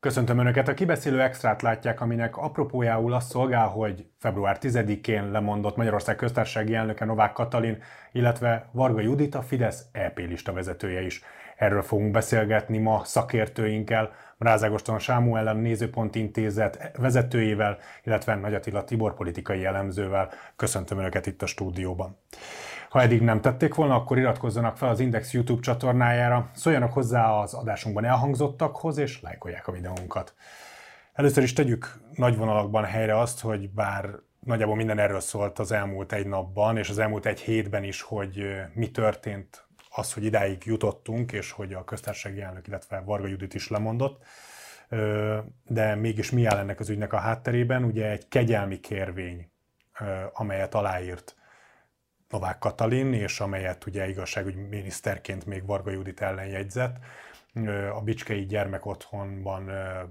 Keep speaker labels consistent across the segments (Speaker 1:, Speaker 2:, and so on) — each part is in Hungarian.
Speaker 1: Köszöntöm Önöket! A kibeszélő extrát látják, aminek apropójául az szolgál, hogy február 10-én lemondott Magyarország köztársasági elnöke Novák Katalin, illetve Varga Judit, a Fidesz EP lista vezetője is. Erről fogunk beszélgetni ma szakértőinkkel, Rázágoston Sámuel a Nézőpont Intézet vezetőjével, illetve Nagy Attila Tibor politikai elemzővel. Köszöntöm Önöket itt a stúdióban. Ha eddig nem tették volna, akkor iratkozzanak fel az Index YouTube csatornájára, szóljanak hozzá az adásunkban elhangzottakhoz, és lájkolják a videónkat. Először is tegyük nagy vonalakban helyre azt, hogy bár nagyjából minden erről szólt az elmúlt egy napban, és az elmúlt egy hétben is, hogy mi történt az, hogy idáig jutottunk, és hogy a köztársasági elnök, illetve Varga Judit is lemondott, de mégis mi áll ennek az ügynek a hátterében? Ugye egy kegyelmi kérvény, amelyet aláírt Novák Katalin, és amelyet ugye igazságügyminiszterként még Varga Judit ellen jegyzett, a Bicskei gyermekotthonban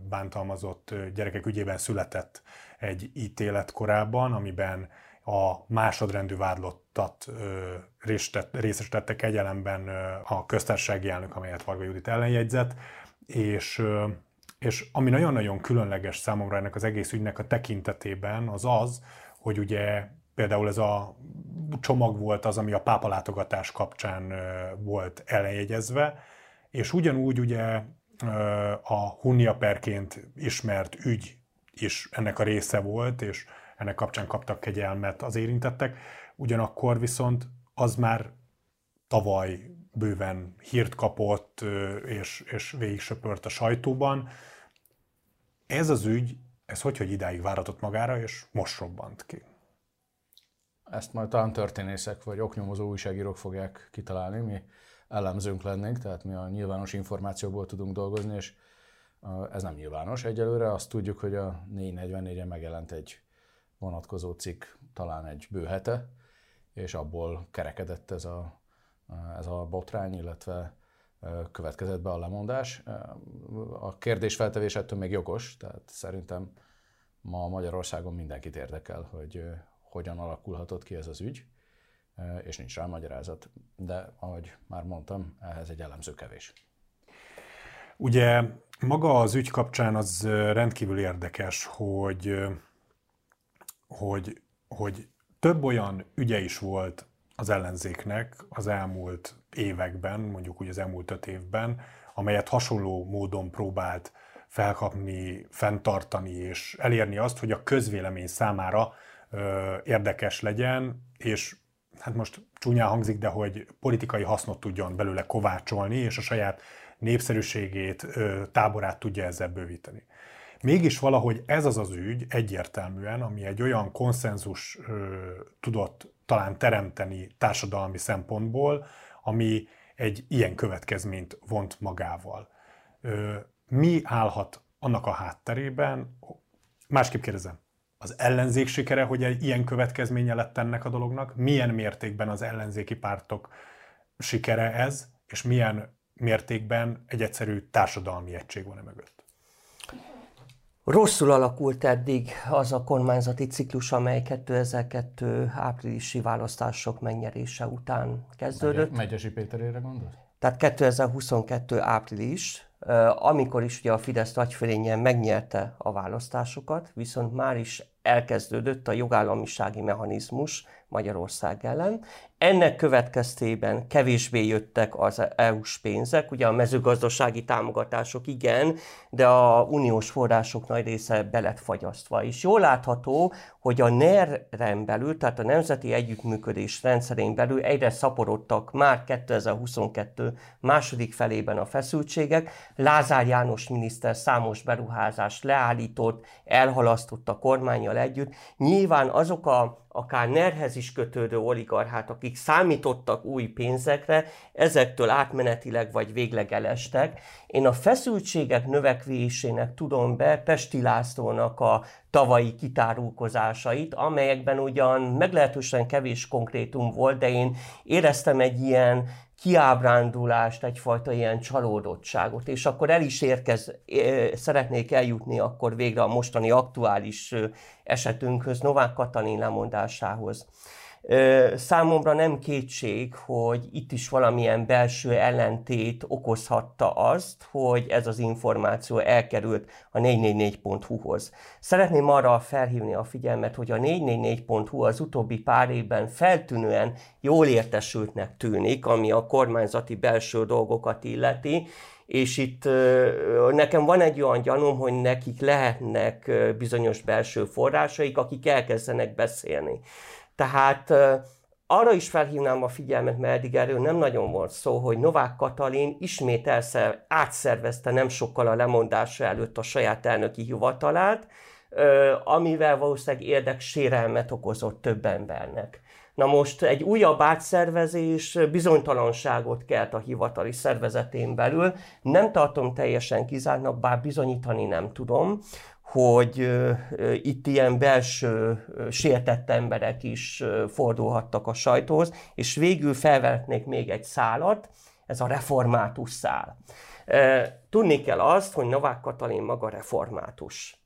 Speaker 1: bántalmazott gyerekek ügyében született egy ítélet korábban, amiben a másodrendű vádlottat részesítette kegyelemben a köztársasági elnök, amelyet Varga Judit ellenjegyzett, és, és ami nagyon-nagyon különleges számomra ennek az egész ügynek a tekintetében, az az, hogy ugye például ez a csomag volt az, ami a pápa látogatás kapcsán volt ellenjegyezve, és ugyanúgy ugye a Hunnia perként ismert ügy is ennek a része volt, és ennek kapcsán kaptak kegyelmet az érintettek, ugyanakkor viszont az már tavaly bőven hírt kapott, és, és végig söpört a sajtóban. Ez az ügy, ez hogy, hogy idáig váratott magára, és most robbant ki?
Speaker 2: Ezt majd talán történészek vagy oknyomozó újságírók fogják kitalálni, mi elemzőnk lennénk, tehát mi a nyilvános információkból tudunk dolgozni, és ez nem nyilvános egyelőre. Azt tudjuk, hogy a 444-en megjelent egy vonatkozó cikk talán egy bő hete, és abból kerekedett ez a, ez a botrány, illetve következett be a lemondás. A kérdésfeltevés ettől még jogos, tehát szerintem ma Magyarországon mindenkit érdekel, hogy hogyan alakulhatott ki ez az ügy, és nincs rá magyarázat. De ahogy már mondtam, ehhez egy elemző kevés.
Speaker 1: Ugye maga az ügy kapcsán az rendkívül érdekes, hogy hogy, hogy több olyan ügye is volt az ellenzéknek az elmúlt években, mondjuk úgy az elmúlt öt évben, amelyet hasonló módon próbált felkapni, fenntartani és elérni azt, hogy a közvélemény számára érdekes legyen, és hát most csúnyán hangzik, de hogy politikai hasznot tudjon belőle kovácsolni, és a saját népszerűségét, táborát tudja ezzel bővíteni. Mégis valahogy ez az az ügy egyértelműen, ami egy olyan konszenzus tudott talán teremteni társadalmi szempontból, ami egy ilyen következményt vont magával. Mi állhat annak a hátterében? Másképp kérdezem, az ellenzék sikere, hogy egy ilyen következménye lett ennek a dolognak? Milyen mértékben az ellenzéki pártok sikere ez, és milyen mértékben egy egyszerű társadalmi egység van e mögött?
Speaker 3: Rosszul alakult eddig az a kormányzati ciklus, amely 2002 áprilisi választások megnyerése után kezdődött.
Speaker 2: Megyesi Péterére gondol?
Speaker 3: Tehát 2022 április, amikor is ugye a Fidesz nagyfölényen megnyerte a választásosokat, viszont már is elkezdődött a jogállamisági mechanizmus Magyarország ellen. Ennek következtében kevésbé jöttek az EU-s pénzek, ugye a mezőgazdasági támogatások igen, de a uniós források nagy része be lett fagyasztva. És jól látható, hogy a NER-en belül, tehát a Nemzeti Együttműködés rendszerén belül egyre szaporodtak már 2022 második felében a feszültségek. Lázár János miniszter számos beruházást leállított, elhalasztott a kormányjal együtt. Nyilván azok a akár nerhez is kötődő oligarchát, akik számítottak új pénzekre, ezektől átmenetileg vagy végleg elestek. Én a feszültségek növekvésének tudom be Pesti Lászlónak a tavalyi kitárulkozásait, amelyekben ugyan meglehetősen kevés konkrétum volt, de én éreztem egy ilyen kiábrándulást, egyfajta ilyen csalódottságot, és akkor el is érkez, szeretnék eljutni akkor végre a mostani aktuális esetünkhöz, Novák Katalin lemondásához. Számomra nem kétség, hogy itt is valamilyen belső ellentét okozhatta azt, hogy ez az információ elkerült a 444.hu-hoz. Szeretném arra felhívni a figyelmet, hogy a 444.hu az utóbbi pár évben feltűnően jól értesültnek tűnik, ami a kormányzati belső dolgokat illeti, és itt nekem van egy olyan gyanúm, hogy nekik lehetnek bizonyos belső forrásaik, akik elkezdenek beszélni. Tehát arra is felhívnám a figyelmet, mert eddig erről nem nagyon volt szó, hogy Novák Katalin ismét elszer, átszervezte nem sokkal a lemondása előtt a saját elnöki hivatalát, amivel valószínűleg érdeksérelmet okozott több embernek. Na most egy újabb átszervezés bizonytalanságot kelt a hivatali szervezetén belül. Nem tartom teljesen kizártnak, bár bizonyítani nem tudom, hogy itt ilyen belső sértett emberek is fordulhattak a sajtóhoz, és végül felvetnék még egy szálat, ez a református szál. Tudni kell azt, hogy Novák Katalin maga református.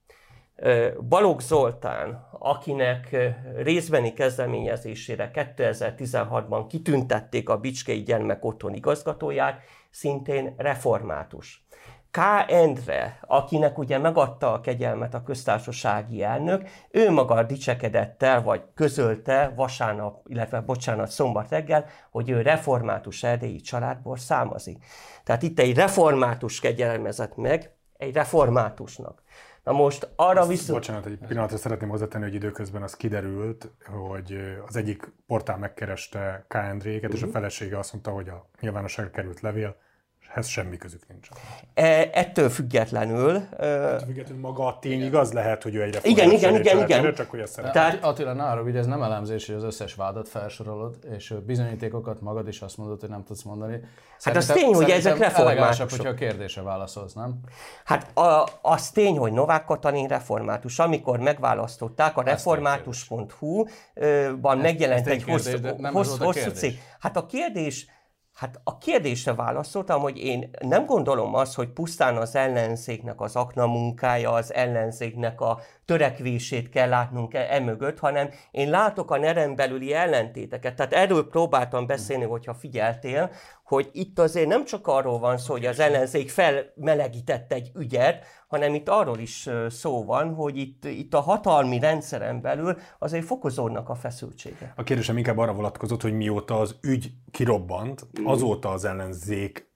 Speaker 3: Balogh Zoltán, akinek részbeni kezdeményezésére 2016-ban kitüntették a Bicskei Gyermek Otthon igazgatóját, szintén református. K. Endre, akinek ugye megadta a kegyelmet a köztársasági elnök, ő maga dicsekedett el, vagy közölte vasárnap, illetve bocsánat, szombat reggel, hogy ő református erdélyi családból származik. Tehát itt egy református kegyelmezett meg egy reformátusnak. Na most arra viszont...
Speaker 1: Bocsánat, egy pillanatra szeretném hozzátenni, hogy időközben az kiderült, hogy az egyik portál megkereste K. Endréket, uh-huh. és a mhm. felesége azt mondta, hogy a nyilvánosságra került levél ez semmi közük nincs.
Speaker 3: E, ettől függetlenül...
Speaker 1: Ettől függetlenül maga a tény igaz lehet, hogy ő egyre
Speaker 3: Igen, igen, igen, igen.
Speaker 2: Csak hogy ezt Tehát... Attila, ne arra ez nem elemzés, hogy az összes vádat felsorolod, és bizonyítékokat magad is azt mondod, hogy nem tudsz mondani.
Speaker 3: Hát az tény, hogy ezek reformátusok.
Speaker 2: hogyha a kérdése válaszolsz, nem?
Speaker 3: Hát a, az tény, hogy Novák Katalin református. Amikor megválasztották, a református.hu-ban megjelent egy hosszú, hosszú, hosszú cég. Hát a kérdés Hát a kérdésre válaszoltam, hogy én nem gondolom azt, hogy pusztán az ellenzéknek az akna munkája, az ellenzéknek a törekvését kell látnunk e, e hanem én látok a nerem belüli ellentéteket. Tehát erről próbáltam beszélni, hogyha figyeltél, hogy itt azért nem csak arról van szó, hogy az ellenzék felmelegített egy ügyet, hanem itt arról is szó van, hogy itt, itt a hatalmi rendszeren belül azért fokozódnak a feszültsége.
Speaker 1: A kérdésem inkább arra vonatkozott, hogy mióta az ügy kirobbant, azóta az ellenzék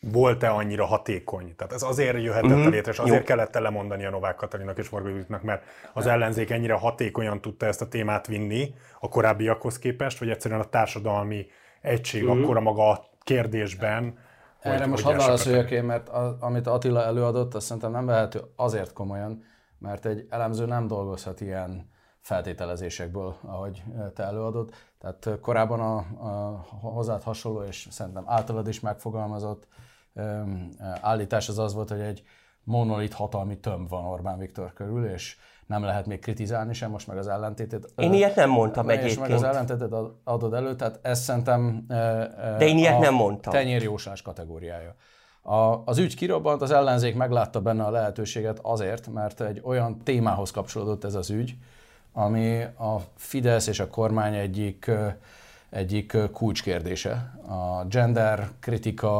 Speaker 1: volt-e annyira hatékony? Tehát ez azért jöhetett mm-hmm. létre, és azért Jó. kellett lemondani a Novák Katalinak és Varga Juditnak, mert az ellenzék ennyire hatékonyan tudta ezt a témát vinni a korábbiakhoz képest, vagy egyszerűen a társadalmi egység mm-hmm. akkor a maga a kérdésben,
Speaker 2: erre hogy, most hadd válaszoljak én, mert a, amit Attila előadott, azt szerintem nem vehető azért komolyan, mert egy elemző nem dolgozhat ilyen feltételezésekből, ahogy te előadod. Tehát korábban a, a hozzád hasonló, és szerintem általad is megfogalmazott állítás az az volt, hogy egy monolit hatalmi tömb van Orbán Viktor körül, és nem lehet még kritizálni sem, most meg az ellentétet.
Speaker 3: Én ilyet nem mondtam
Speaker 2: és
Speaker 3: egyébként.
Speaker 2: meg az ellentétet adod elő, tehát ez szerintem
Speaker 3: De én ilyet nem mondtam.
Speaker 2: tenyérjóslás kategóriája. A, az ügy kirobbant, az ellenzék meglátta benne a lehetőséget azért, mert egy olyan témához kapcsolódott ez az ügy, ami a Fidesz és a kormány egyik, egyik kulcskérdése. A gender kritika,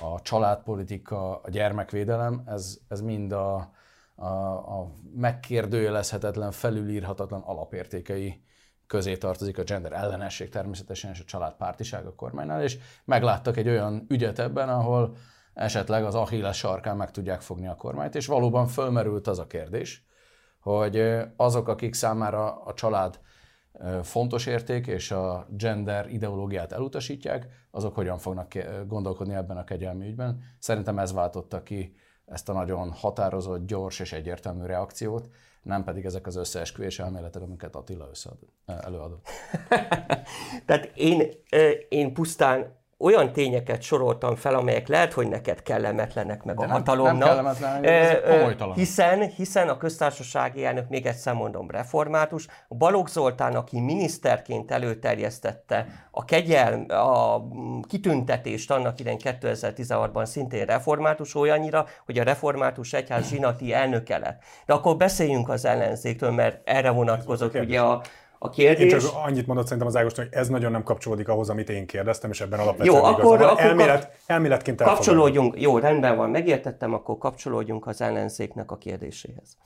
Speaker 2: a családpolitika, a gyermekvédelem, ez, ez mind a, a, a megkérdőjelezhetetlen, felülírhatatlan alapértékei közé tartozik a gender ellenesség természetesen, és a családpártiság a kormánynál, és megláttak egy olyan ügyet ebben, ahol esetleg az Achilles sarkán meg tudják fogni a kormányt, és valóban fölmerült az a kérdés, hogy azok, akik számára a család fontos érték, és a gender ideológiát elutasítják, azok hogyan fognak gondolkodni ebben a kegyelmi ügyben. Szerintem ez váltotta ki ezt a nagyon határozott, gyors és egyértelmű reakciót, nem pedig ezek az összeesküvés elméletek, amiket Attila összeadott, előadott.
Speaker 3: Tehát én, én pusztán olyan tényeket soroltam fel, amelyek lehet, hogy neked kellemetlenek meg De a nem, hatalomnak. Nem kellemetlen, hiszen, hiszen a köztársasági elnök, még egyszer mondom, református, a Balogh Zoltán, aki miniszterként előterjesztette a kegyel, a kitüntetést annak idején 2016-ban szintén református olyannyira, hogy a református egyház zsinati elnöke lett. De akkor beszéljünk az ellenzéktől, mert erre vonatkozott ugye a, A kérdés...
Speaker 1: Én csak annyit mondott szerintem az Ágoston, hogy ez nagyon nem kapcsolódik ahhoz, amit én kérdeztem, és ebben alapvetően
Speaker 3: jó, akkor,
Speaker 1: van.
Speaker 3: akkor
Speaker 1: Elmélet, elméletként
Speaker 3: Kapcsolódjunk, jó, rendben van, megértettem, akkor kapcsolódjunk az ellenzéknek a kérdéséhez.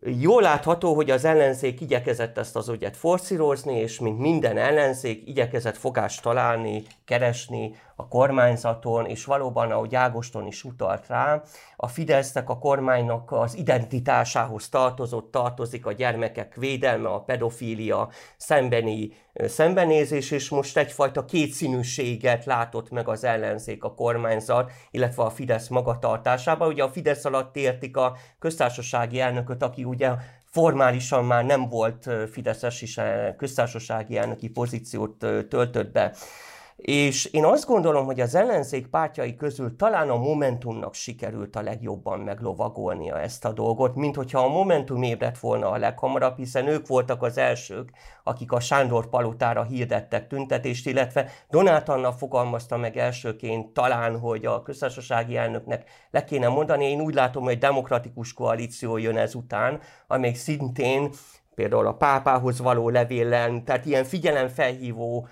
Speaker 3: Jól látható, hogy az ellenzék igyekezett ezt az ügyet forszírozni, és mint minden ellenzék igyekezett fogást találni, keresni a kormányzaton, és valóban, ahogy Ágoston is utalt rá, a Fidesznek, a kormánynak az identitásához tartozott, tartozik a gyermekek védelme, a pedofília szembeni szembenézés, és most egyfajta kétszínűséget látott meg az ellenzék, a kormányzat, illetve a Fidesz magatartásában. Ugye a Fidesz alatt értik a köztársasági elnököt, aki ugye formálisan már nem volt Fideszes, is köztársasági elnöki pozíciót töltött be. És én azt gondolom, hogy az ellenzék pártjai közül talán a Momentumnak sikerült a legjobban meglovagolnia ezt a dolgot, mint hogyha a Momentum ébredt volna a leghamarabb, hiszen ők voltak az elsők, akik a Sándor palotára hirdettek tüntetést, illetve Donát Anna fogalmazta meg elsőként talán, hogy a köztársasági elnöknek le kéne mondani. Én úgy látom, hogy demokratikus koalíció jön ezután, amely szintén például a pápához való levélen, tehát ilyen figyelemfelhívó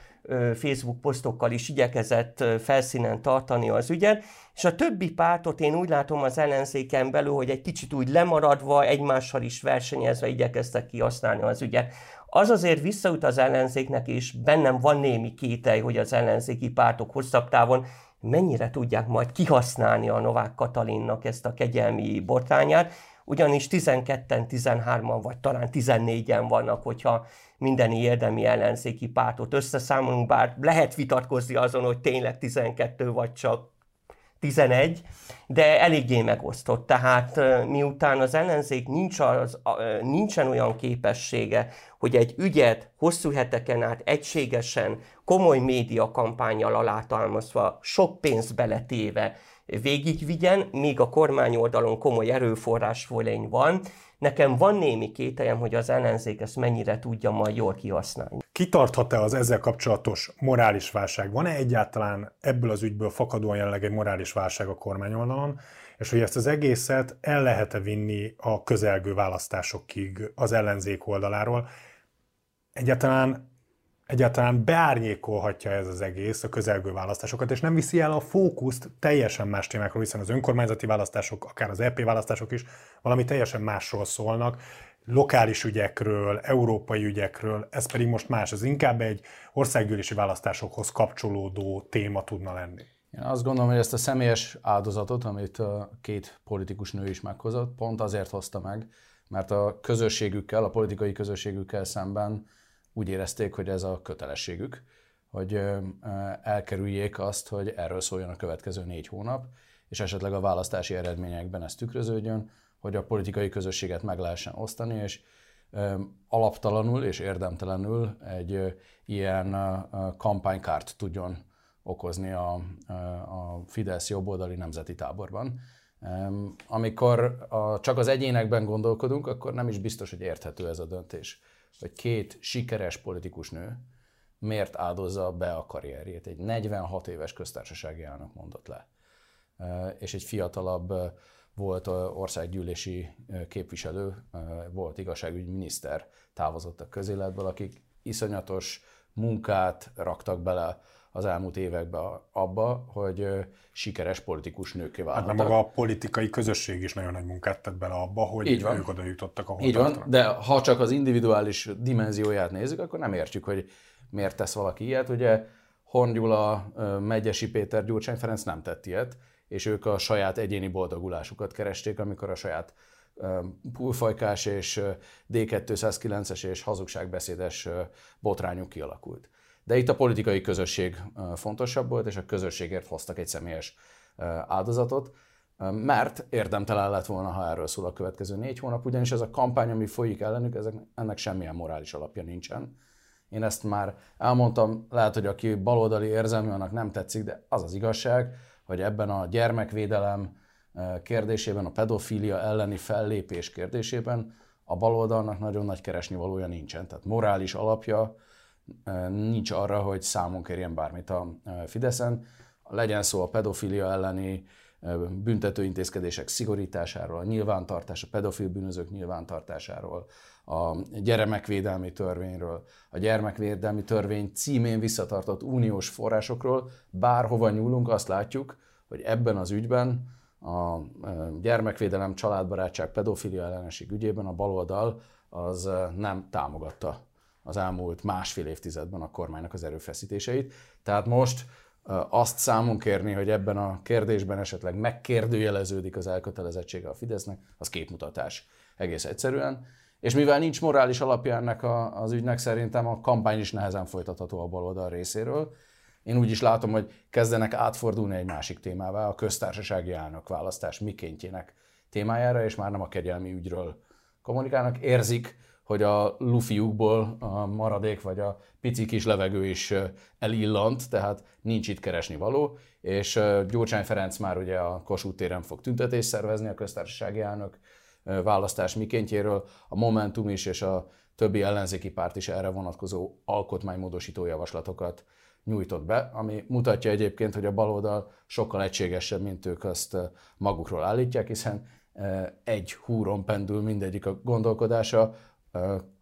Speaker 3: Facebook posztokkal is igyekezett felszínen tartani az ügyet, és a többi pártot én úgy látom az ellenzéken belül, hogy egy kicsit úgy lemaradva, egymással is versenyezve igyekeztek kihasználni az ügyet. Az azért visszaüt az ellenzéknek, és bennem van némi kételj, hogy az ellenzéki pártok hosszabb távon mennyire tudják majd kihasználni a Novák Katalinnak ezt a kegyelmi botrányát, ugyanis 12-en, 13-an vagy talán 14-en vannak, hogyha minden érdemi ellenzéki pártot összeszámolunk, bár lehet vitatkozni azon, hogy tényleg 12 vagy csak 11, de eléggé megosztott. Tehát miután az ellenzék nincs az, nincsen olyan képessége, hogy egy ügyet hosszú heteken át egységesen, komoly média kampányjal alátalmazva, sok pénzt beletéve végigvigyen, míg a kormány oldalon komoly erőforrás van, Nekem van némi kételjem, hogy az ellenzék ezt mennyire tudja majd jól kihasználni.
Speaker 1: Kitarthat-e az ezzel kapcsolatos morális válság? Van-e egyáltalán ebből az ügyből fakadóan jelenleg egy morális válság a kormány oldalon? És hogy ezt az egészet el lehet-e vinni a közelgő választásokig az ellenzék oldaláról? Egyáltalán egyáltalán beárnyékolhatja ez az egész a közelgő választásokat, és nem viszi el a fókuszt teljesen más témákról, hiszen az önkormányzati választások, akár az EP választások is valami teljesen másról szólnak, lokális ügyekről, európai ügyekről, ez pedig most más, ez inkább egy országgyűlési választásokhoz kapcsolódó téma tudna lenni.
Speaker 2: Én azt gondolom, hogy ezt a személyes áldozatot, amit két politikus nő is meghozott, pont azért hozta meg, mert a közösségükkel, a politikai közösségükkel szemben úgy érezték, hogy ez a kötelességük, hogy elkerüljék azt, hogy erről szóljon a következő négy hónap, és esetleg a választási eredményekben ez tükröződjön, hogy a politikai közösséget meg lehessen osztani, és alaptalanul és érdemtelenül egy ilyen kampánykárt tudjon okozni a, a Fidesz jobboldali nemzeti táborban. Amikor a, csak az egyénekben gondolkodunk, akkor nem is biztos, hogy érthető ez a döntés hogy két sikeres politikus nő miért áldozza be a karrierjét. Egy 46 éves köztársasági elnök mondott le. És egy fiatalabb volt országgyűlési képviselő, volt igazságügyi miniszter távozott a közéletből, akik iszonyatos munkát raktak bele az elmúlt években abba, hogy sikeres politikus nőké váltak.
Speaker 1: Hát maga a politikai közösség is nagyon nagy munkát tett bele abba, hogy Így van. ők oda jutottak, ahol
Speaker 2: Így van, de ha csak az individuális dimenzióját nézzük, akkor nem értjük, hogy miért tesz valaki ilyet. Ugye Horn Gyula, Megyesi Péter, Gyurcsány Ferenc nem tett ilyet, és ők a saját egyéni boldogulásukat keresték, amikor a saját pulfajkás és D209-es és hazugságbeszédes botrányuk kialakult. De itt a politikai közösség fontosabb volt, és a közösségért hoztak egy személyes áldozatot, mert érdemtelen lett volna, ha erről szól a következő négy hónap, ugyanis ez a kampány, ami folyik ellenük, ezek, ennek semmilyen morális alapja nincsen. Én ezt már elmondtam, lehet, hogy aki baloldali érzelmű, annak nem tetszik, de az az igazság, hogy ebben a gyermekvédelem kérdésében, a pedofília elleni fellépés kérdésében a baloldalnak nagyon nagy keresni valója nincsen. Tehát morális alapja nincs arra, hogy számon kérjen bármit a Fideszen. Legyen szó a pedofilia elleni büntető intézkedések szigorításáról, a nyilvántartás, a pedofil bűnözők nyilvántartásáról, a gyermekvédelmi törvényről, a gyermekvédelmi törvény címén visszatartott uniós forrásokról, bárhova nyúlunk, azt látjuk, hogy ebben az ügyben a gyermekvédelem, családbarátság, pedofilia ellenesség ügyében a baloldal az nem támogatta az elmúlt másfél évtizedben a kormánynak az erőfeszítéseit. Tehát most azt számon kérni, hogy ebben a kérdésben esetleg megkérdőjeleződik az elkötelezettsége a Fidesznek, az képmutatás egész egyszerűen. És mivel nincs morális alapja ennek a, az ügynek, szerintem a kampány is nehezen folytatható a baloldal részéről. Én úgy is látom, hogy kezdenek átfordulni egy másik témává, a köztársasági elnök választás mikéntjének témájára, és már nem a kegyelmi ügyről kommunikálnak. Érzik, hogy a lufiukból a maradék vagy a pici kis levegő is elillant, tehát nincs itt keresni való, és Gyurcsány Ferenc már ugye a Kossuth téren fog tüntetést szervezni a köztársasági elnök választás mikéntjéről, a Momentum is és a többi ellenzéki párt is erre vonatkozó alkotmánymódosító javaslatokat nyújtott be, ami mutatja egyébként, hogy a baloldal sokkal egységesebb, mint ők azt magukról állítják, hiszen egy húron pendül mindegyik a gondolkodása,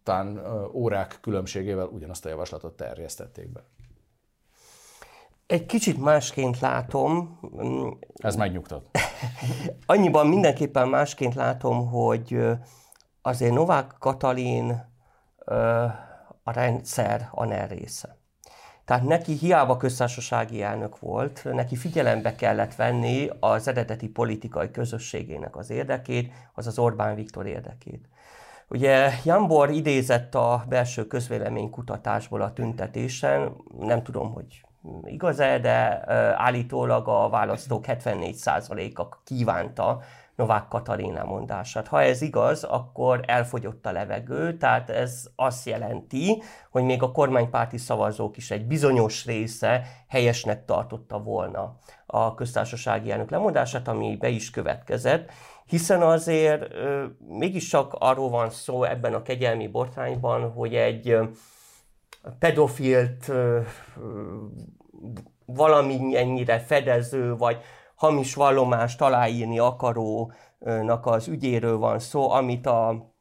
Speaker 2: talán órák különbségével ugyanazt a javaslatot terjesztették be.
Speaker 3: Egy kicsit másként látom.
Speaker 2: Ez megnyugtat.
Speaker 3: Annyiban mindenképpen másként látom, hogy azért Novák Katalin a rendszer a NER része. Tehát neki hiába köztársasági elnök volt, neki figyelembe kellett venni az eredeti politikai közösségének az érdekét, az az Orbán Viktor érdekét. Ugye Jambor idézett a belső közvéleménykutatásból a tüntetésen, nem tudom, hogy igaz-e, de állítólag a választók 74%-a kívánta Novák Katalin mondását. Ha ez igaz, akkor elfogyott a levegő, tehát ez azt jelenti, hogy még a kormánypárti szavazók is egy bizonyos része helyesnek tartotta volna a köztársasági elnök lemondását, ami be is következett, hiszen azért mégiscsak arról van szó ebben a kegyelmi botrányban, hogy egy pedofilt valami ennyire fedező, vagy hamis vallomást aláírni akarónak az ügyéről van szó, amit a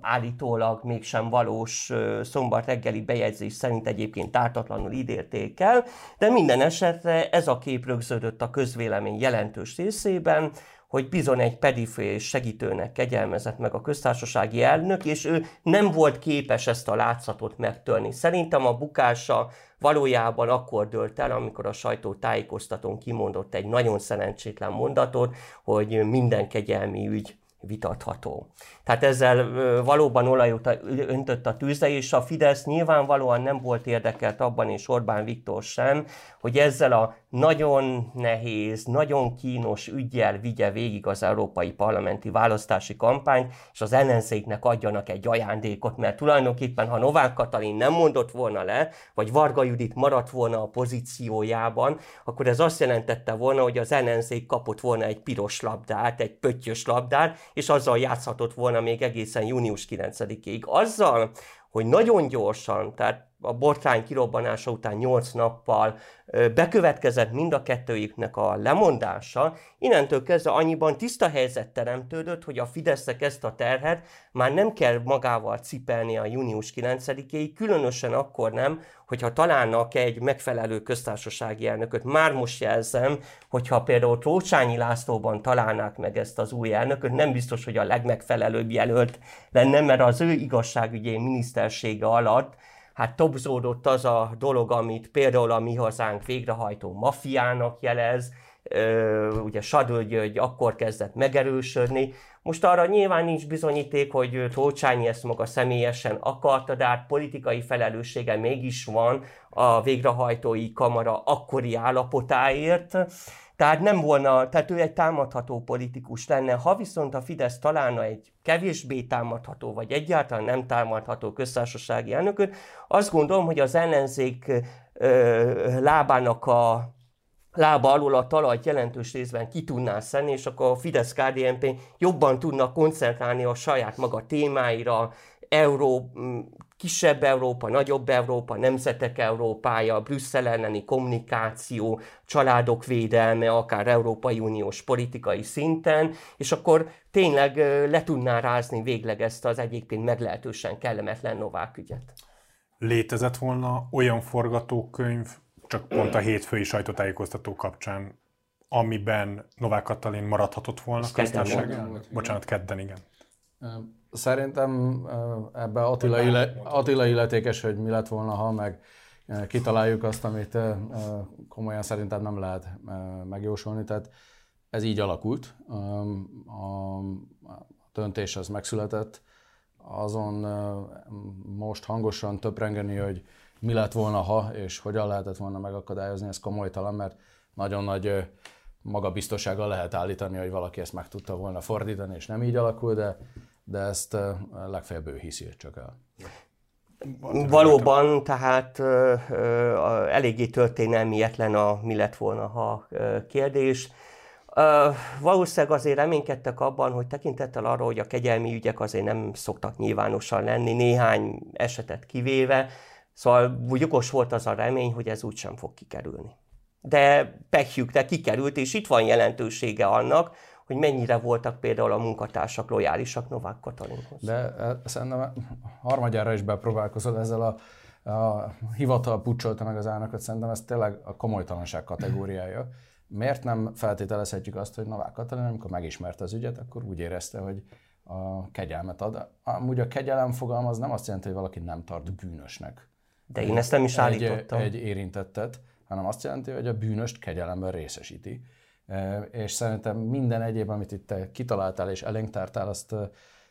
Speaker 3: állítólag mégsem valós szombat reggeli bejegyzés szerint egyébként ártatlanul ítélték el, de minden esetre ez a kép rögződött a közvélemény jelentős részében, hogy bizony egy pedifé segítőnek kegyelmezett meg a köztársasági elnök, és ő nem volt képes ezt a látszatot megtörni. Szerintem a bukása valójában akkor dőlt el, amikor a sajtó tájékoztatón kimondott egy nagyon szerencsétlen mondatot, hogy minden kegyelmi ügy vitatható. Tehát ezzel valóban olajot öntött a tűzre, és a Fidesz nyilvánvalóan nem volt érdekelt abban, és Orbán Viktor sem, hogy ezzel a nagyon nehéz, nagyon kínos ügyjel vigye végig az európai parlamenti választási kampányt, és az ellenzéknek adjanak egy ajándékot, mert tulajdonképpen, ha Novák Katalin nem mondott volna le, vagy Varga Judit maradt volna a pozíciójában, akkor ez azt jelentette volna, hogy az ellenzék kapott volna egy piros labdát, egy pöttyös labdát, és azzal játszhatott volna még egészen június 9-ig. Azzal, hogy nagyon gyorsan, tehát a botrány kirobbanása után 8 nappal bekövetkezett mind a kettőjüknek a lemondása, innentől kezdve annyiban tiszta helyzet teremtődött, hogy a Fidesznek ezt a terhet már nem kell magával cipelni a június 9-ig, különösen akkor nem, hogyha találnak egy megfelelő köztársasági elnököt. Már most jelzem, hogyha például Trócsányi Lászlóban találnák meg ezt az új elnököt, nem biztos, hogy a legmegfelelőbb jelölt lenne, mert az ő igazságügyi minisztersége alatt hát topzódott az a dolog, amit például a mi hazánk végrehajtó mafiának jelez, ugye Sadő György akkor kezdett megerősödni. Most arra nyilván nincs bizonyíték, hogy Tócsányi ezt maga személyesen akarta, de hát politikai felelőssége mégis van a végrehajtói kamara akkori állapotáért. Tehát nem volna, tehát ő egy támadható politikus lenne. Ha viszont a Fidesz találna egy kevésbé támadható, vagy egyáltalán nem támadható köztársasági elnököt, azt gondolom, hogy az ellenzék ö, lábának a lába alól a talajt jelentős részben ki tudná szenni, és akkor a fidesz KDNP jobban tudna koncentrálni a saját maga témáira, euró kisebb Európa, nagyobb Európa, nemzetek Európája, Brüsszel elleni kommunikáció, családok védelme, akár Európai Uniós politikai szinten, és akkor tényleg le tudná rázni végleg ezt az egyébként meglehetősen kellemetlen Novák ügyet.
Speaker 1: Létezett volna olyan forgatókönyv, csak pont a hétfői sajtótájékoztató kapcsán, amiben Novák Katalin maradhatott volna köztársaság? Bocsánat, kedden, igen.
Speaker 2: Szerintem ebbe Attila, ille, Attila illetékes, hogy mi lett volna, ha meg kitaláljuk azt, amit komolyan szerintem nem lehet megjósolni. Tehát ez így alakult. A döntés az megszületett. Azon most hangosan töprengeni, hogy mi lett volna, ha, és hogyan lehetett volna megakadályozni, ez komolytalan, mert nagyon nagy magabiztossággal lehet állítani, hogy valaki ezt meg tudta volna fordítani, és nem így alakul, de, de ezt legfeljebb ő hiszi csak el.
Speaker 3: Valóban, tehát ö, ö, eléggé történelmietlen a mi lett volna, ha kérdés. Valószínűleg azért reménykedtek abban, hogy tekintettel arra, hogy a kegyelmi ügyek azért nem szoktak nyilvánosan lenni, néhány esetet kivéve, szóval jogos volt az a remény, hogy ez úgysem fog kikerülni de de kikerült, és itt van jelentősége annak, hogy mennyire voltak például a munkatársak lojálisak Novák Katalinhoz.
Speaker 2: De e, szerintem harmadjára is bepróbálkozol ezzel a, a hivatal pucsolta meg az állnakat, szerintem ez tényleg a komolytalanság kategóriája. Miért nem feltételezhetjük azt, hogy Novák Katalin, amikor megismerte az ügyet, akkor úgy érezte, hogy a kegyelmet ad. Amúgy a kegyelem fogalmaz nem azt jelenti, hogy valaki nem tart bűnösnek.
Speaker 3: De én ezt nem is állítottam.
Speaker 2: Egy, egy érintettet hanem azt jelenti, hogy a bűnöst kegyelemben részesíti. És szerintem minden egyéb, amit itt te kitaláltál és elénk tártál, azt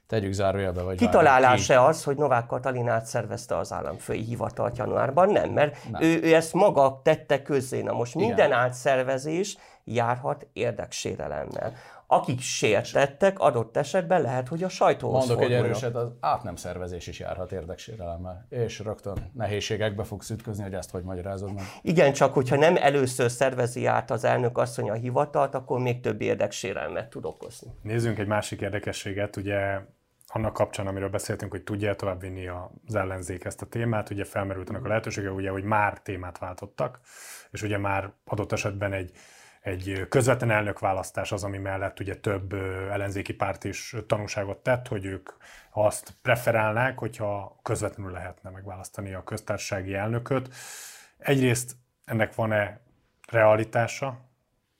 Speaker 2: tegyük zárójelbe, vagy
Speaker 3: Kitalálás-e az, hogy Novák Katalin átszervezte az államfői hivatalt januárban? Nem, mert nem. Ő, ő ezt maga tette közzé. Na most minden Igen. átszervezés járhat érdeksérelemmel akik sértettek, adott esetben lehet, hogy a sajtóhoz
Speaker 2: Mondok fordulnak. egy erőset, az át nem szervezés is járhat érdeksérelemmel, és rögtön nehézségekbe fogsz ütközni, hogy ezt hogy magyarázod meg.
Speaker 3: Igen, csak hogyha nem először szervezi át az elnök asszony a hivatalt, akkor még több érdeksérelmet tud okozni.
Speaker 1: Nézzünk egy másik érdekességet, ugye annak kapcsán, amiről beszéltünk, hogy tudja továbbvinni az ellenzék ezt a témát, ugye felmerült annak a lehetősége, ugye, hogy már témát váltottak, és ugye már adott esetben egy egy közvetlen elnökválasztás az, ami mellett ugye több ellenzéki párt is tanúságot tett, hogy ők azt preferálnák, hogyha közvetlenül lehetne megválasztani a köztársasági elnököt. Egyrészt ennek van-e realitása,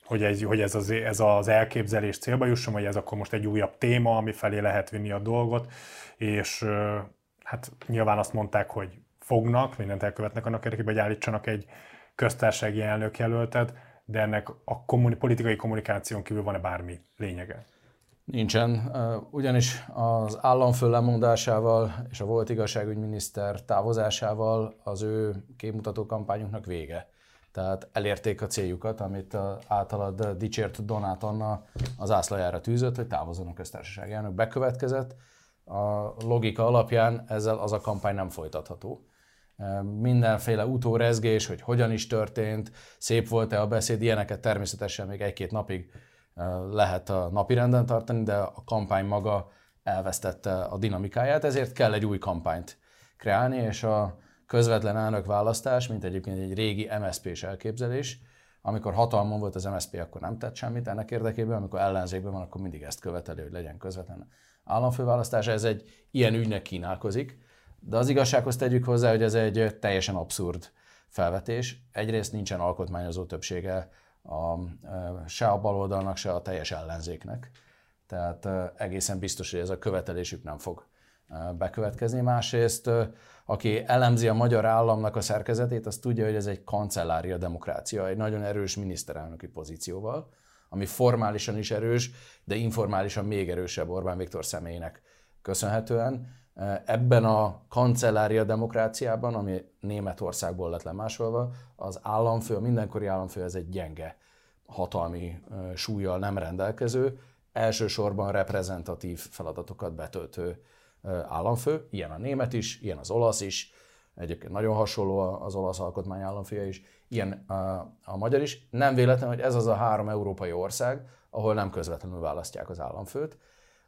Speaker 1: hogy, egy, hogy ez, az, ez az elképzelés célba jusson, vagy ez akkor most egy újabb téma, ami felé lehet vinni a dolgot, és hát nyilván azt mondták, hogy fognak, mindent elkövetnek annak érdekében, hogy állítsanak egy köztársasági elnök jelöltet de ennek a kommuni- politikai kommunikáción kívül van-e bármi lényege?
Speaker 2: Nincsen, ugyanis az államfő lemondásával és a volt igazságügyminiszter távozásával az ő képmutató kampányunknak vége. Tehát elérték a céljukat, amit általad dicsért Donát Anna az ászlajára tűzött, hogy távozzon a köztársaság elnök. Bekövetkezett. A logika alapján ezzel az a kampány nem folytatható mindenféle utórezgés, hogy hogyan is történt, szép volt-e a beszéd, ilyeneket természetesen még egy-két napig lehet a napirenden tartani, de a kampány maga elvesztette a dinamikáját, ezért kell egy új kampányt kreálni, és a közvetlen elnök választás, mint egyébként egy régi MSZP-s elképzelés, amikor hatalmon volt az MSZP, akkor nem tett semmit ennek érdekében, amikor ellenzékben van, akkor mindig ezt követeli, hogy legyen közvetlen államfőválasztás. Ez egy ilyen ügynek kínálkozik, de az igazsághoz tegyük hozzá, hogy ez egy teljesen abszurd felvetés. Egyrészt nincsen alkotmányozó többsége a, se a baloldalnak, se a teljes ellenzéknek. Tehát egészen biztos, hogy ez a követelésük nem fog bekövetkezni. Másrészt, aki elemzi a magyar államnak a szerkezetét, az tudja, hogy ez egy kancellária demokrácia, egy nagyon erős miniszterelnöki pozícióval, ami formálisan is erős, de informálisan még erősebb Orbán Viktor személynek köszönhetően. Ebben a kancellária demokráciában, ami Németországból lett lemásolva, az államfő, a mindenkori államfő, ez egy gyenge hatalmi súlyjal nem rendelkező, elsősorban reprezentatív feladatokat betöltő államfő, ilyen a német is, ilyen az olasz is, egyébként nagyon hasonló az olasz alkotmány államfője is, ilyen a, a magyar is. Nem véletlen, hogy ez az a három európai ország, ahol nem közvetlenül választják az államfőt,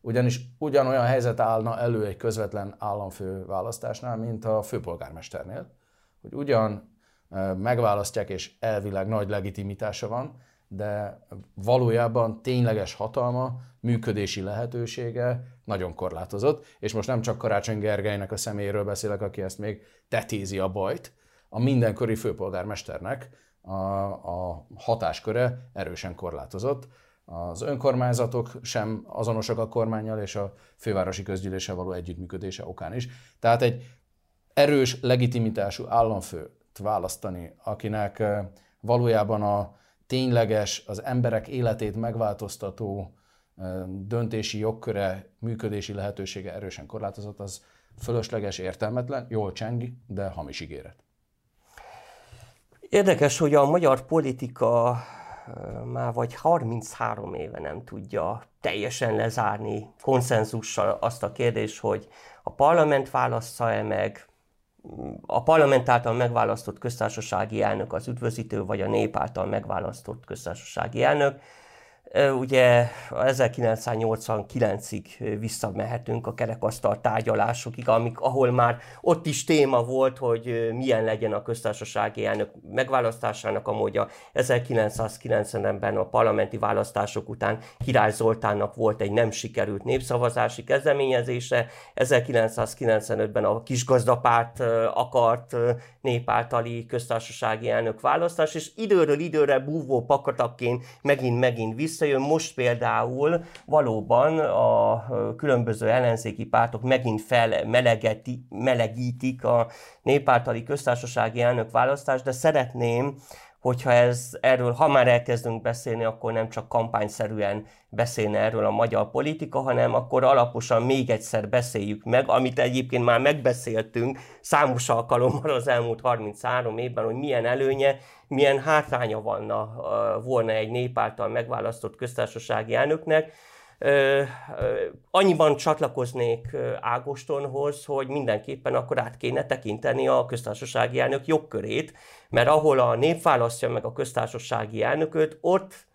Speaker 2: ugyanis ugyanolyan helyzet állna elő egy közvetlen államfő választásnál, mint a főpolgármesternél, hogy ugyan megválasztják, és elvileg nagy legitimitása van, de valójában tényleges hatalma, működési lehetősége nagyon korlátozott, és most nem csak Karácsony Gergelynek a személyéről beszélek, aki ezt még tetézi a bajt, a mindenkori főpolgármesternek a, a hatásköre erősen korlátozott. Az önkormányzatok sem azonosak a kormányjal és a fővárosi közgyűléssel való együttműködése okán is. Tehát egy erős, legitimitású államfőt választani, akinek valójában a tényleges, az emberek életét megváltoztató döntési jogköre, működési lehetősége erősen korlátozott, az fölösleges, értelmetlen, jól csengi, de hamis ígéret.
Speaker 3: Érdekes, hogy a magyar politika már vagy 33 éve nem tudja teljesen lezárni konszenzussal azt a kérdést, hogy a parlament válassza-e meg, a parlament által megválasztott köztársasági elnök az üdvözítő, vagy a nép által megválasztott köztársasági elnök. Ugye 1989-ig visszamehetünk a kerekasztal tárgyalásokig, amik, ahol már ott is téma volt, hogy milyen legyen a köztársasági elnök megválasztásának a módja. 1990-ben a parlamenti választások után Király Zoltánnak volt egy nem sikerült népszavazási kezdeményezése, 1995-ben a kisgazdapárt akart népáltali köztársasági elnök választás, és időről időre búvó pakatakként megint-megint visszajön. Most például valóban a különböző ellenzéki pártok megint felmelegítik a népáltali köztársasági elnök választást, de szeretném, hogyha ez erről, ha már elkezdünk beszélni, akkor nem csak kampányszerűen beszélne erről a magyar politika, hanem akkor alaposan még egyszer beszéljük meg, amit egyébként már megbeszéltünk számos alkalommal az elmúlt 33 évben, hogy milyen előnye, milyen hátránya vanna, volna egy nép által megválasztott köztársasági elnöknek, annyiban csatlakoznék Ágostonhoz, hogy mindenképpen akkor át kéne tekinteni a köztársasági elnök jogkörét, mert ahol a nép választja meg a köztársasági elnököt, ott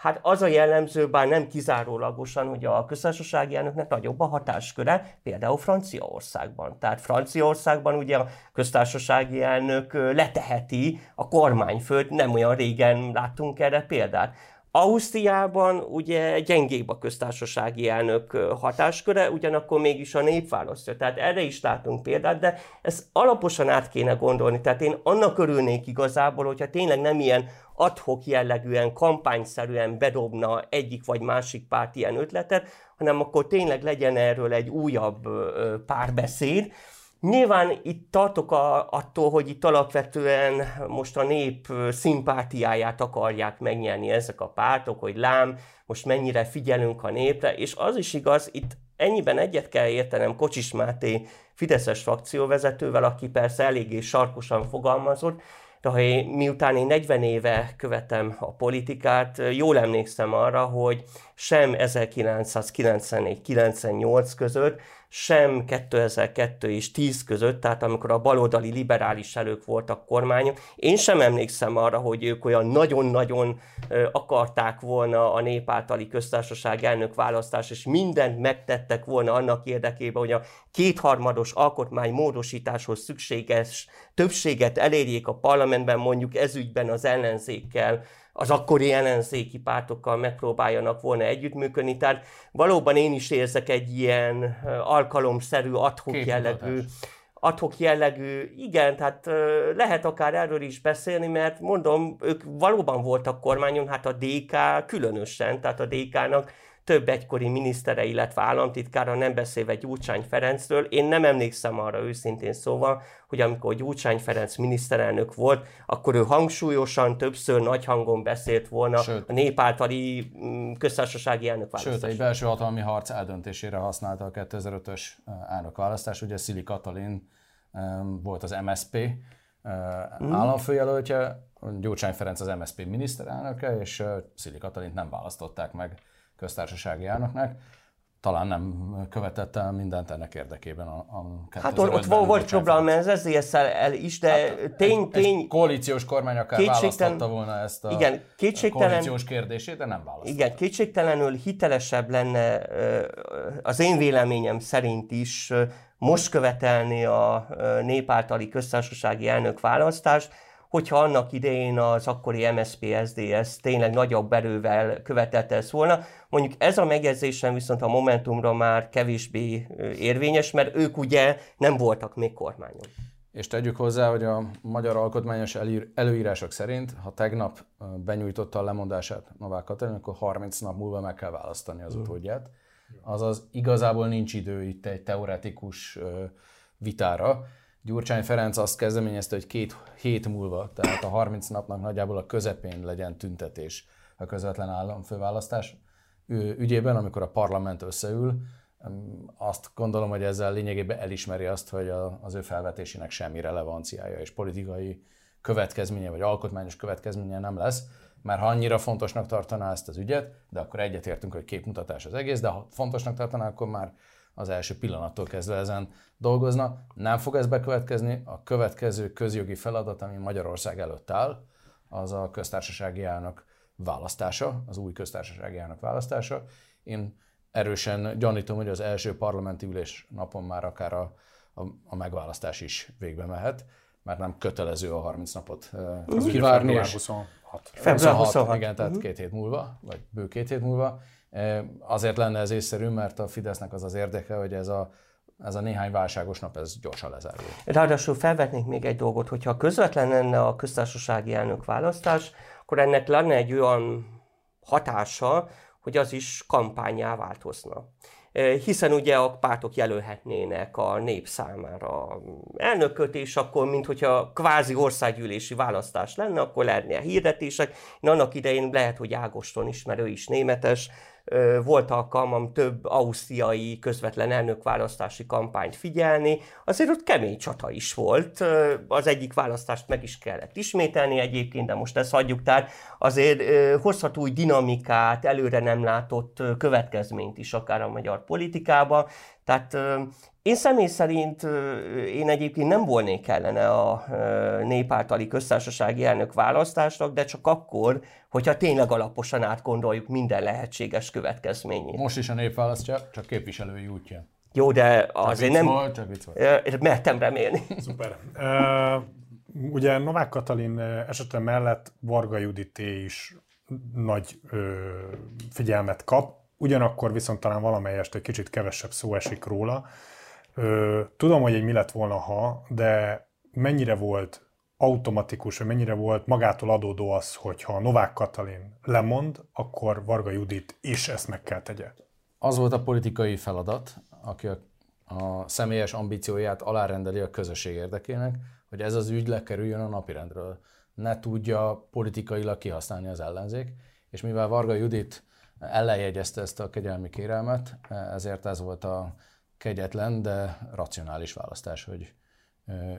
Speaker 3: Hát az a jellemző, bár nem kizárólagosan, hogy a köztársasági elnöknek nagyobb a hatásköre, például Franciaországban. Tehát Franciaországban ugye a köztársasági elnök leteheti a kormányfőt, nem olyan régen láttunk erre példát. Ausztriában ugye gyengébb a köztársasági elnök hatásköre, ugyanakkor mégis a nép választja. Tehát erre is látunk példát, de ezt alaposan át kéne gondolni. Tehát én annak örülnék igazából, hogyha tényleg nem ilyen adhok jellegűen, kampányszerűen bedobna egyik vagy másik párt ilyen ötletet, hanem akkor tényleg legyen erről egy újabb párbeszéd, Nyilván itt tartok a, attól, hogy itt alapvetően most a nép szimpátiáját akarják megnyerni ezek a pártok, hogy lám, most mennyire figyelünk a népre, és az is igaz, itt ennyiben egyet kell értenem Kocsis Máté Fideszes frakcióvezetővel, aki persze eléggé sarkosan fogalmazott, de ha miután én 40 éve követem a politikát, jól emlékszem arra, hogy sem 1994-98 között, sem 2002 és 10 között, tehát amikor a baloldali liberális elők voltak kormányok, én sem emlékszem arra, hogy ők olyan nagyon-nagyon akarták volna a nép általi köztársaság elnök választás, és mindent megtettek volna annak érdekében, hogy a kétharmados alkotmány módosításhoz szükséges többséget elérjék a parlamentben, mondjuk ezügyben az ellenzékkel, az akkori ellenzéki pártokkal megpróbáljanak volna együttműködni. Tehát valóban én is érzek egy ilyen alkalomszerű, adhok jellegű, adhok jellegű, igen, tehát lehet akár erről is beszélni, mert mondom, ők valóban voltak kormányon, hát a DK különösen, tehát a DK-nak több egykori minisztere, illetve államtitkára, nem beszélve Gyurcsány Ferencről. Én nem emlékszem arra őszintén szóval, hogy amikor Gyurcsány Ferenc miniszterelnök volt, akkor ő hangsúlyosan, többször nagy hangon beszélt volna Sőt, a népáltali mm, köztársasági elnökválasztás.
Speaker 2: Sőt, egy belső hatalmi harc eldöntésére használta a 2005-ös elnökválasztás. Ugye Szili Katalin volt az MSP hmm. államfőjelöltje, Gyurcsány Ferenc az MSP miniszterelnöke, és Szili Katalint nem választották meg köztársasági elnöknek. talán nem követett el mindent ennek érdekében a, a
Speaker 3: Hát ott volt problém ez SZSZ-el is, de hát, tény, egy, tény... Egy
Speaker 2: koalíciós kormány akár választotta volna ezt a
Speaker 3: igen, kétségtelen,
Speaker 2: koalíciós kérdését, de nem választotta.
Speaker 3: Igen, kétségtelenül hitelesebb lenne az én véleményem szerint is most követelni a népáltali köztársasági elnök választást, hogyha annak idején az akkori MSZP-SZDSZ tényleg nagyobb erővel követelte ezt volna. Mondjuk ez a megjegyzésem viszont a Momentumra már kevésbé érvényes, mert ők ugye nem voltak még kormányon.
Speaker 2: És tegyük hozzá, hogy a magyar alkotmányos előírások szerint, ha tegnap benyújtotta a lemondását Novák Katalin, akkor 30 nap múlva meg kell választani az utódját. Azaz igazából nincs idő itt egy teoretikus vitára. Gyurcsány Ferenc azt kezdeményezte, hogy két hét múlva, tehát a 30 napnak nagyjából a közepén legyen tüntetés a közvetlen államfőválasztás ügyében, amikor a parlament összeül. Azt gondolom, hogy ezzel lényegében elismeri azt, hogy az ő felvetésének semmi relevanciája és politikai következménye, vagy alkotmányos következménye nem lesz, mert ha annyira fontosnak tartaná ezt az ügyet, de akkor egyetértünk, hogy képmutatás az egész, de ha fontosnak tartaná, akkor már az első pillanattól kezdve ezen dolgozna. Nem fog ez bekövetkezni. A következő közjogi feladat, ami Magyarország előtt áll, az a köztársasági elnök választása, az új köztársasági elnök választása. Én erősen gyanítom, hogy az első parlamenti ülés napon már akár a, a, a megválasztás is végbe mehet, mert nem kötelező a 30 napot uh, kivárni.
Speaker 1: Február 26.
Speaker 3: Február 26.
Speaker 2: Igen, tehát uh-huh. két hét múlva, vagy bő két hét múlva. Azért lenne ez észszerű, mert a Fidesznek az az érdeke, hogy ez a, ez a néhány válságos nap, ez gyorsan lezárul.
Speaker 3: Ráadásul felvetnék még egy dolgot, hogyha közvetlen lenne a köztársasági elnök választás, akkor ennek lenne egy olyan hatása, hogy az is kampányá változna hiszen ugye a pártok jelölhetnének a nép számára elnököt, és akkor, mint hogyha kvázi országgyűlési választás lenne, akkor lehetne a hirdetések. Én annak idején lehet, hogy Ágoston is, mert ő is németes, volt alkalmam több ausztriai közvetlen elnökválasztási kampányt figyelni, azért ott kemény csata is volt. Az egyik választást meg is kellett ismételni egyébként, de most ezt hagyjuk, tehát azért hozhat új dinamikát, előre nem látott következményt is akár a magyar politikába. Tehát én személy szerint én egyébként nem volnék ellene a népáltali köztársasági elnök választásnak, de csak akkor, hogyha tényleg alaposan átgondoljuk minden lehetséges következményét.
Speaker 2: Most is a nép választja, csak képviselői útja.
Speaker 3: Jó, de azért nem...
Speaker 2: Volt, csak vicc volt.
Speaker 3: Mertem remélni.
Speaker 1: Szuper. Uh, ugye Novák Katalin esete mellett Varga Judité is nagy uh, figyelmet kap, ugyanakkor viszont talán valamelyest egy kicsit kevesebb szó esik róla. Ö, tudom, hogy egy mi lett volna, ha, de mennyire volt automatikus, vagy mennyire volt magától adódó az, hogy ha Novák Katalin lemond, akkor Varga Judit is ezt meg kell tegye?
Speaker 2: Az volt a politikai feladat, aki a, a személyes ambícióját alárendeli a közösség érdekének, hogy ez az ügy lekerüljön a napirendről. Ne tudja politikailag kihasználni az ellenzék, és mivel Varga Judit ellenjegyezte ezt a kegyelmi kérelmet, ezért ez volt a kegyetlen, de racionális választás, hogy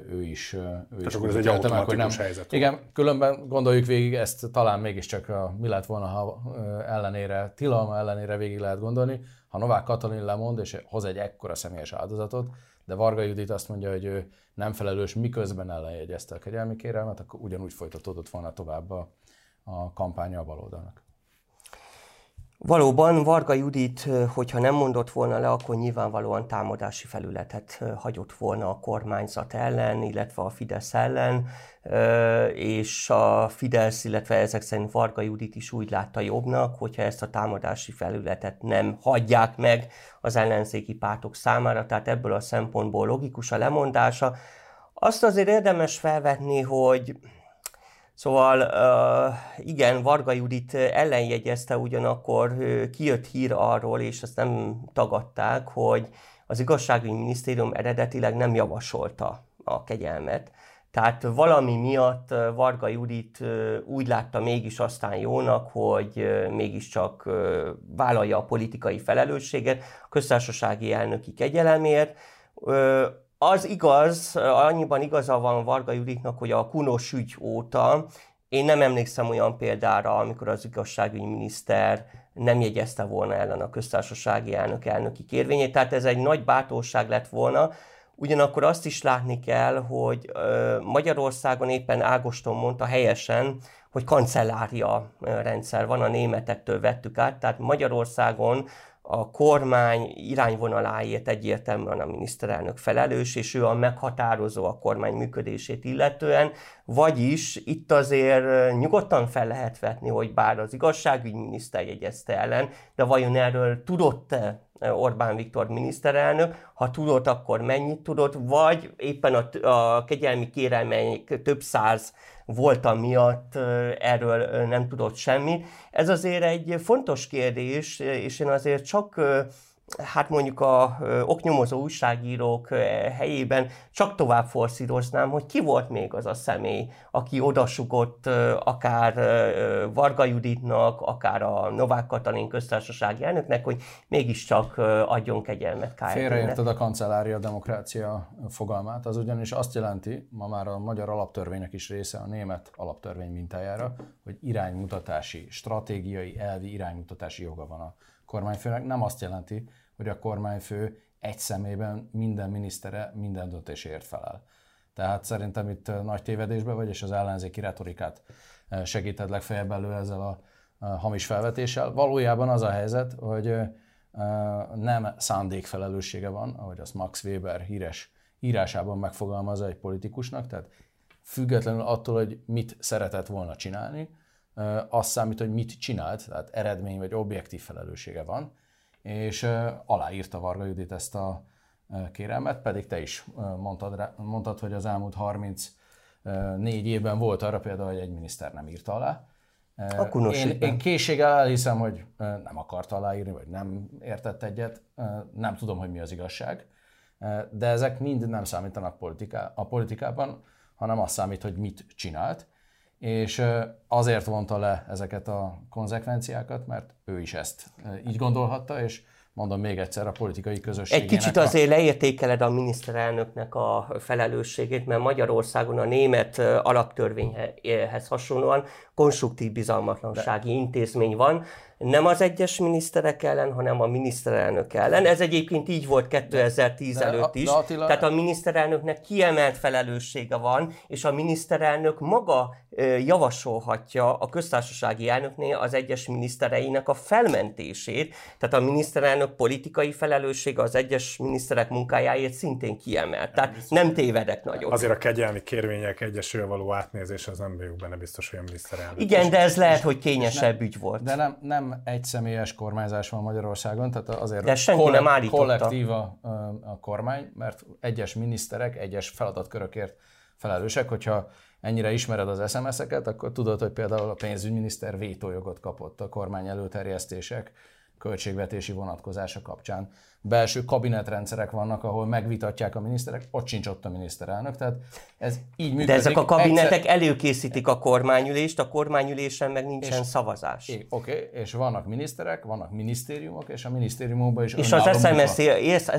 Speaker 2: ő is. Ő
Speaker 1: Tehát is akkor ez egy automatikus nem. helyzet.
Speaker 2: Igen, különben gondoljuk végig, ezt talán mégiscsak a, mi lett volna, ha ellenére, tilalma ellenére végig lehet gondolni. Ha Novák Katalin lemond, és hoz egy ekkora személyes áldozatot, de Varga Judit azt mondja, hogy ő nem felelős, miközben ellenjegyezte a kegyelmi kérelmet, akkor ugyanúgy folytatódott volna tovább a, a kampánya a baloldalnak.
Speaker 3: Valóban Varga Judit, hogyha nem mondott volna le, akkor nyilvánvalóan támadási felületet hagyott volna a kormányzat ellen, illetve a Fidesz ellen, és a Fidesz, illetve ezek szerint Varga Judit is úgy látta jobbnak, hogyha ezt a támadási felületet nem hagyják meg az ellenzéki pártok számára, tehát ebből a szempontból logikus a lemondása. Azt azért érdemes felvetni, hogy Szóval igen, Varga Judit ellenjegyezte, ugyanakkor kijött hír arról, és ezt nem tagadták, hogy az igazságügyi minisztérium eredetileg nem javasolta a kegyelmet. Tehát valami miatt Varga Judit úgy látta mégis aztán jónak, hogy mégiscsak vállalja a politikai felelősséget a köztársasági elnöki kegyelemért. Az igaz, annyiban igaza van Varga Juditnak, hogy a Kunos ügy óta én nem emlékszem olyan példára, amikor az igazságügyi miniszter nem jegyezte volna ellen a köztársasági elnök elnöki kérvényét. Tehát ez egy nagy bátorság lett volna, Ugyanakkor azt is látni kell, hogy Magyarországon éppen Ágoston mondta helyesen, hogy kancellária rendszer van, a németektől vettük át, tehát Magyarországon a kormány irányvonaláért egyértelműen a miniszterelnök felelős, és ő a meghatározó a kormány működését illetően, vagyis itt azért nyugodtan fel lehet vetni, hogy bár az igazságügyminiszter jegyezte ellen, de vajon erről tudott-e Orbán Viktor miniszterelnök, ha tudott, akkor mennyit tudott, vagy éppen a, a kegyelmi kérelmeik több száz voltam miatt erről nem tudott semmi. Ez azért egy fontos kérdés, és én azért csak hát mondjuk a oknyomozó újságírók helyében csak tovább forszíroznám, hogy ki volt még az a személy, aki odasugott akár Varga Juditnak, akár a Novák Katalin köztársasági elnöknek, hogy mégiscsak adjon kegyelmet
Speaker 2: KFT-nek. Félreérted a kancellária demokrácia fogalmát, az ugyanis azt jelenti, ma már a magyar alaptörvénynek is része a német alaptörvény mintájára, hogy iránymutatási, stratégiai, elvi iránymutatási joga van a kormányfőnek. Nem azt jelenti, hogy a kormányfő egy szemében minden minisztere minden döntésért felel. Tehát szerintem itt nagy tévedésbe vagy, és az ellenzéki retorikát segíted legfeljebb elő ezzel a, hamis felvetéssel. Valójában az a helyzet, hogy nem szándékfelelőssége van, ahogy azt Max Weber híres írásában megfogalmazza egy politikusnak, tehát függetlenül attól, hogy mit szeretett volna csinálni, az számít, hogy mit csinált, tehát eredmény vagy objektív felelőssége van, és aláírta Varga Judit ezt a kérelmet, pedig te is mondtad, mondtad hogy az elmúlt 34 évben volt arra például, hogy egy miniszter nem írta alá. Akkor én, én készséggel elhiszem, hogy nem akart aláírni, vagy nem értett egyet, nem tudom, hogy mi az igazság, de ezek mind nem számítanak politiká, a politikában, hanem az számít, hogy mit csinált, és azért vonta le ezeket a konzekvenciákat, mert ő is ezt így gondolhatta, és mondom még egyszer, a politikai közösség.
Speaker 3: Egy kicsit azért leértékeled a miniszterelnöknek a felelősségét, mert Magyarországon a német alaptörvényhez hasonlóan konstruktív bizalmatlansági De. intézmény van, nem az egyes miniszterek ellen, hanem a miniszterelnök ellen. Ez egyébként így volt 2010 de, előtt is. De Attila... Tehát a miniszterelnöknek kiemelt felelőssége van, és a miniszterelnök maga javasolhatja a köztársasági elnöknél az egyes minisztereinek a felmentését. Tehát a miniszterelnök politikai felelőssége az egyes miniszterek munkájáért szintén kiemelt. Tehát nem tévedek nagyot.
Speaker 1: Azért a kegyelmi kérvények egyesül való átnézés, az nem vagyok benne biztos, hogy a miniszterelnök.
Speaker 3: Igen, de ez lehet, hogy kényesebb nem, ügy volt.
Speaker 2: De nem, nem egy személyes kormányzás van Magyarországon, tehát azért
Speaker 3: De senki kollek- nem
Speaker 2: kollektív a, a kormány, mert egyes miniszterek egyes feladatkörökért felelősek, hogyha ennyire ismered az SMS-eket, akkor tudod, hogy például a pénzügyminiszter vétójogot kapott a kormány előterjesztések költségvetési vonatkozása kapcsán belső kabinetrendszerek vannak, ahol megvitatják a miniszterek, ott sincs ott a miniszterelnök, tehát ez így működik.
Speaker 3: De ezek a kabinetek Egyszer... előkészítik a kormányülést, a kormányülésen meg nincsen és, szavazás.
Speaker 2: Oké, okay, és vannak miniszterek, vannak minisztériumok, és a minisztériumokban is
Speaker 3: És az SMS,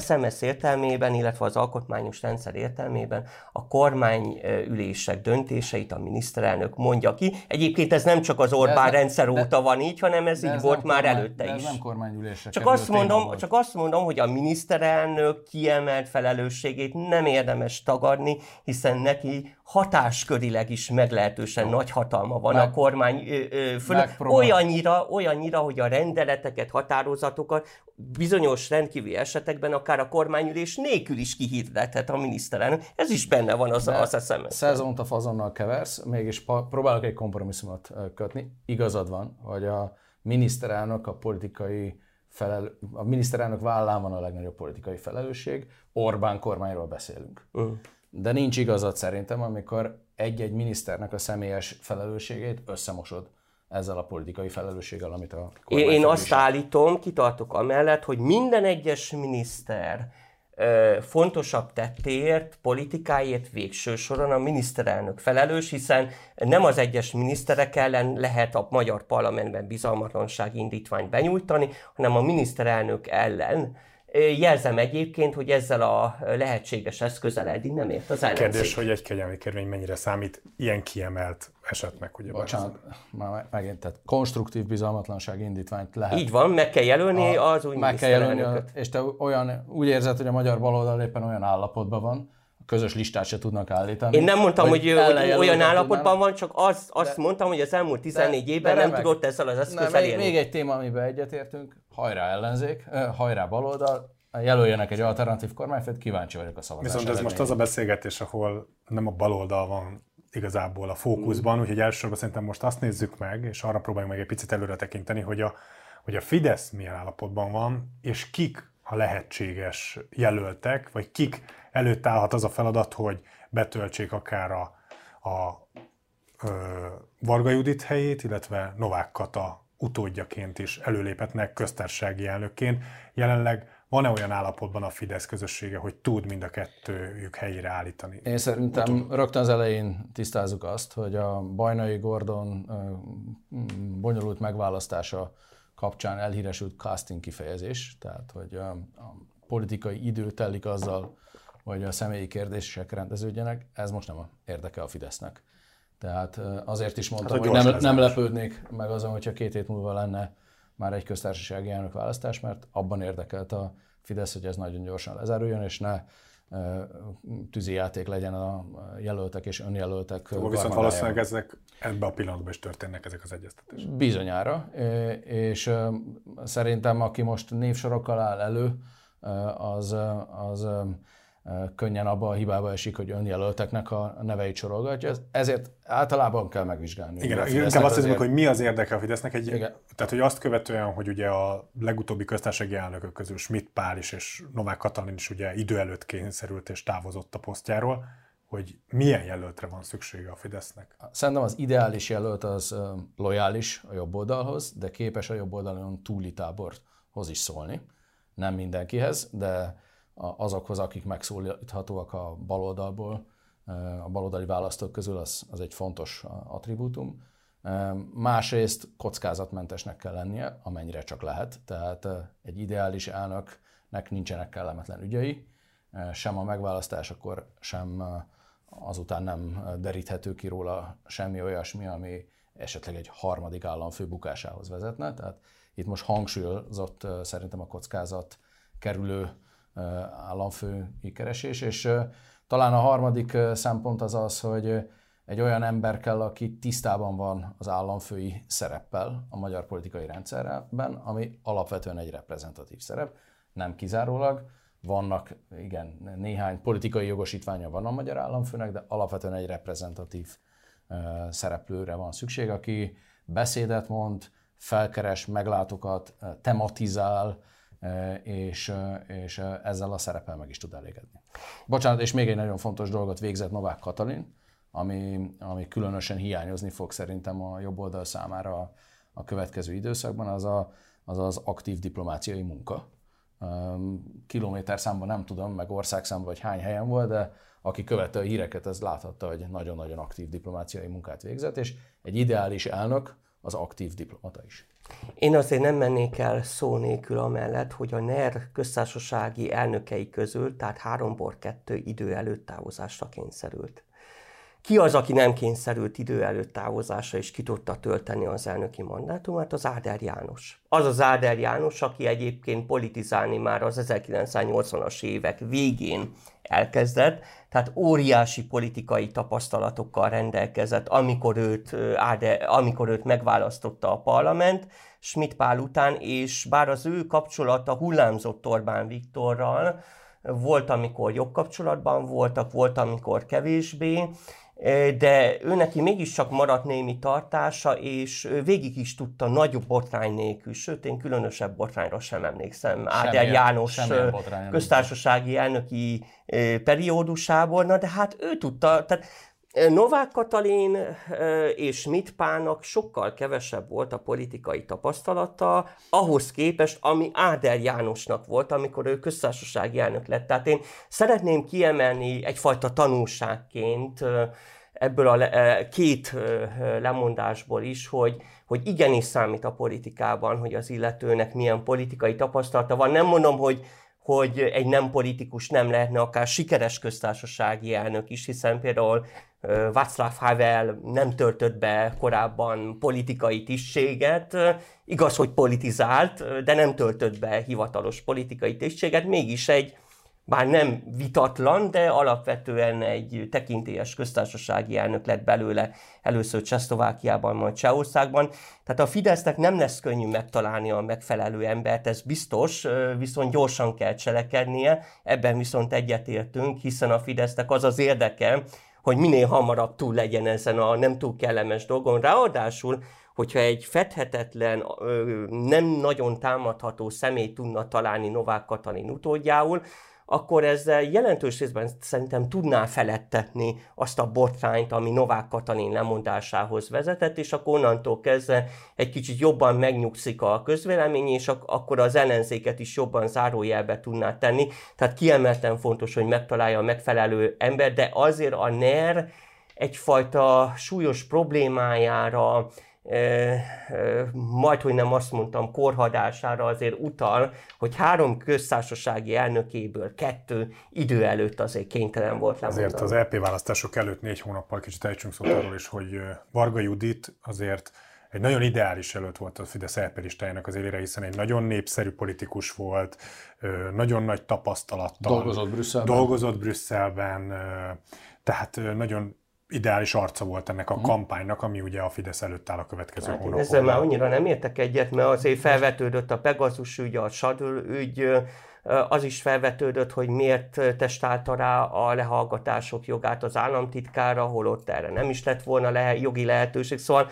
Speaker 3: SMS értelmében, illetve az alkotmányos rendszer értelmében a kormányülések döntéseit a miniszterelnök mondja ki. Egyébként ez nem csak az Orbán nem, rendszer de, óta van így, hanem ez így volt már kormány, előtte is.
Speaker 2: Ez nem kormányülések.
Speaker 3: Csak azt, mondom, csak azt mondom, hogy a miniszterelnök kiemelt felelősségét nem érdemes tagadni, hiszen neki hatáskörileg is meglehetősen nagy hatalma van meg, a kormány fölött. Olyannyira, olyannyira, hogy a rendeleteket, határozatokat bizonyos rendkívüli esetekben akár a kormányülés nélkül is kihirdethet a miniszterelnök. Ez is benne van az, az SMS.
Speaker 2: Szezont a fazonnal keversz, mégis próbálok egy kompromisszumot kötni. Igazad van, hogy a miniszterelnök a politikai felel, a miniszterelnök vállán van a legnagyobb politikai felelősség, Orbán kormányról beszélünk. Uh. De nincs igazad szerintem, amikor egy-egy miniszternek a személyes felelősségét összemosod ezzel a politikai felelősséggel, amit a
Speaker 3: kormány Én azt állítom, kitartok amellett, hogy minden egyes miniszter fontosabb tettért, politikáért végső soron a miniszterelnök felelős, hiszen nem az egyes miniszterek ellen lehet a magyar parlamentben bizalmatlansági indítványt benyújtani, hanem a miniszterelnök ellen Jelzem egyébként, hogy ezzel a lehetséges eszközzel eddig nem ért az ellenzék.
Speaker 1: Kérdés, hogy egy kegyelmi kérvény mennyire számít ilyen kiemelt esetnek, ugye?
Speaker 2: Bocsánat, már megint, tehát konstruktív bizalmatlanság indítványt lehet.
Speaker 3: Így van, meg kell jelölni a, az új
Speaker 2: Meg kell jelölni, és te olyan, úgy érzed, hogy a magyar baloldal éppen olyan állapotban van, közös listát se tudnak állítani.
Speaker 3: Én nem mondtam, hogy, hogy, hogy olyan állapotban tudnám. van, csak az, azt de, mondtam, hogy az elmúlt 14 de, évben de nem tudott ezzel az eszköz
Speaker 2: még, még egy téma, amiben egyetértünk, hajrá ellenzék, hajrá baloldal, jelöljenek egy alternatív kormányfőt, kíváncsi vagyok a szavazásra.
Speaker 1: Viszont ez most az a beszélgetés, ahol nem a baloldal van igazából a fókuszban, mm. úgyhogy elsősorban szerintem most azt nézzük meg, és arra próbáljunk meg egy picit előre tekinteni, hogy a, hogy a Fidesz milyen állapotban van, és kik a lehetséges jelöltek, vagy kik előtt állhat az a feladat, hogy betöltsék akár a, a ö, Varga Judit helyét, illetve Novák Kata utódjaként is előléphetnek köztársasági elnökként. Jelenleg van-e olyan állapotban a Fidesz közössége, hogy tud mind a kettőjük helyére állítani?
Speaker 2: Én szerintem Utol... rögtön az elején tisztázzuk azt, hogy a Bajnai Gordon bonyolult megválasztása kapcsán elhíresült casting kifejezés, tehát hogy a, a politikai idő telik azzal, hogy a személyi kérdések rendeződjenek, ez most nem érdeke a Fidesznek. Tehát azért is mondtam, hát, hogy nem, nem lepődnék meg azon, hogyha két hét múlva lenne már egy köztársasági elnök választás, mert abban érdekelt a Fidesz, hogy ez nagyon gyorsan lezáruljon, és ne tűzi játék legyen a jelöltek és önjelöltek.
Speaker 1: Akkor viszont valószínűleg ezek ebben a pillanatban is történnek ezek az egyeztetések.
Speaker 2: Bizonyára, és szerintem aki most névsorokkal áll elő, az, az könnyen abba a hibába esik, hogy önjelölteknek a neveit sorolgatja. Ezért általában kell megvizsgálni.
Speaker 1: Igen, inkább azt hiszem, hogy mi az érdeke a Fidesznek. Egy, Igen. Tehát, hogy azt követően, hogy ugye a legutóbbi köztársasági elnökök közül Schmidt Pál is és Novák Katalin is ugye idő előtt kényszerült és távozott a posztjáról, hogy milyen jelöltre van szüksége a Fidesznek?
Speaker 2: Szerintem az ideális jelölt az lojális a jobb oldalhoz, de képes a jobb oldalon túli táborhoz is szólni. Nem mindenkihez, de azokhoz, akik megszólíthatóak a baloldalból, a baloldali választók közül, az, az egy fontos attribútum. Másrészt kockázatmentesnek kell lennie, amennyire csak lehet. Tehát egy ideális elnöknek nincsenek kellemetlen ügyei, sem a megválasztásakor, sem azután nem deríthető ki róla semmi olyasmi, ami esetleg egy harmadik államfő bukásához vezetne. Tehát itt most hangsúlyozott szerintem a kockázat kerülő államfői keresés, és talán a harmadik szempont az az, hogy egy olyan ember kell, aki tisztában van az államfői szereppel a magyar politikai rendszerben, ami alapvetően egy reprezentatív szerep, nem kizárólag. Vannak, igen, néhány politikai jogosítványa van a magyar államfőnek, de alapvetően egy reprezentatív szereplőre van szükség, aki beszédet mond, felkeres meglátokat, tematizál, és, és ezzel a szerepel meg is tud elégedni. Bocsánat, és még egy nagyon fontos dolgot végzett Novák Katalin, ami, ami különösen hiányozni fog szerintem a jobb oldal számára a, a következő időszakban, az, a, az az aktív diplomáciai munka. Kilométer számban nem tudom, meg országszámban, vagy hány helyen volt, de aki követte a híreket, az láthatta, hogy nagyon-nagyon aktív diplomáciai munkát végzett, és egy ideális elnök az aktív diplomata is.
Speaker 3: Én azért nem mennék el szó nélkül amellett, hogy a NER köztársasági elnökei közül, tehát háromból kettő idő előtt távozásra kényszerült. Ki az, aki nem kényszerült idő előtt távozásra, és ki tudta tölteni az elnöki mandátumát? Az Áder János. Az az Áder János, aki egyébként politizálni már az 1980-as évek végén elkezdett, tehát óriási politikai tapasztalatokkal rendelkezett, amikor őt, Áder, amikor őt megválasztotta a parlament, Schmidt Pál után, és bár az ő kapcsolata hullámzott Orbán Viktorral, volt, amikor jobb kapcsolatban voltak, volt, amikor kevésbé, de ő neki mégiscsak maradt némi tartása, és végig is tudta nagyobb botrány nélkül, sőt, én különösebb botrányra sem emlékszem. Áder János köztársasági elnöki periódusából, na de hát ő tudta, tehát Novák Katalin és Schmidt Pálnak sokkal kevesebb volt a politikai tapasztalata ahhoz képest, ami Áder Jánosnak volt, amikor ő köztársasági elnök lett. Tehát én szeretném kiemelni egyfajta tanulságként ebből a két lemondásból is, hogy, hogy igenis számít a politikában, hogy az illetőnek milyen politikai tapasztalata van. Nem mondom, hogy hogy egy nem politikus nem lehetne akár sikeres köztársasági elnök is, hiszen például Václav Havel nem töltött be korábban politikai tisztséget, igaz, hogy politizált, de nem töltött be hivatalos politikai tisztséget, mégis egy bár nem vitatlan, de alapvetően egy tekintélyes köztársasági elnök lett belőle először Csehszlovákiában, majd Csehországban. Tehát a Fidesznek nem lesz könnyű megtalálni a megfelelő embert, ez biztos, viszont gyorsan kell cselekednie, ebben viszont egyetértünk, hiszen a Fidesznek az az érdeke, hogy minél hamarabb túl legyen ezen a nem túl kellemes dolgon. Ráadásul, hogyha egy fedhetetlen, nem nagyon támadható személy tudna találni Novák Katalin utódjául, akkor ezzel jelentős részben szerintem tudná felettetni azt a botrányt, ami Novák Katalin lemondásához vezetett, és akkor onnantól kezdve egy kicsit jobban megnyugszik a közvélemény, és ak- akkor az ellenzéket is jobban zárójelbe tudná tenni. Tehát kiemelten fontos, hogy megtalálja a megfelelő ember, de azért a NER egyfajta súlyos problémájára, majd, hogy nem azt mondtam, korhadására azért utal, hogy három köztársasági elnökéből kettő idő előtt azért kénytelen volt
Speaker 1: lemondani. Azért az LP e választások előtt négy hónappal kicsit ejtsünk szót arról is, hogy Varga Judit azért egy nagyon ideális előtt volt a Fidesz LP e listájának az élére, hiszen egy nagyon népszerű politikus volt, nagyon nagy tapasztalattal.
Speaker 2: Dolgozott Brüsszelben.
Speaker 1: Dolgozott Brüsszelben, tehát nagyon ideális arca volt ennek a mhm. kampánynak, ami ugye a Fidesz előtt áll a következő hát hónapban.
Speaker 3: Ezzel már annyira nem értek egyet, mert azért felvetődött a Pegasus ügy, a Sadül ügy, az is felvetődött, hogy miért testálta rá a lehallgatások jogát az államtitkára, holott erre nem is lett volna le, jogi lehetőség. Szóval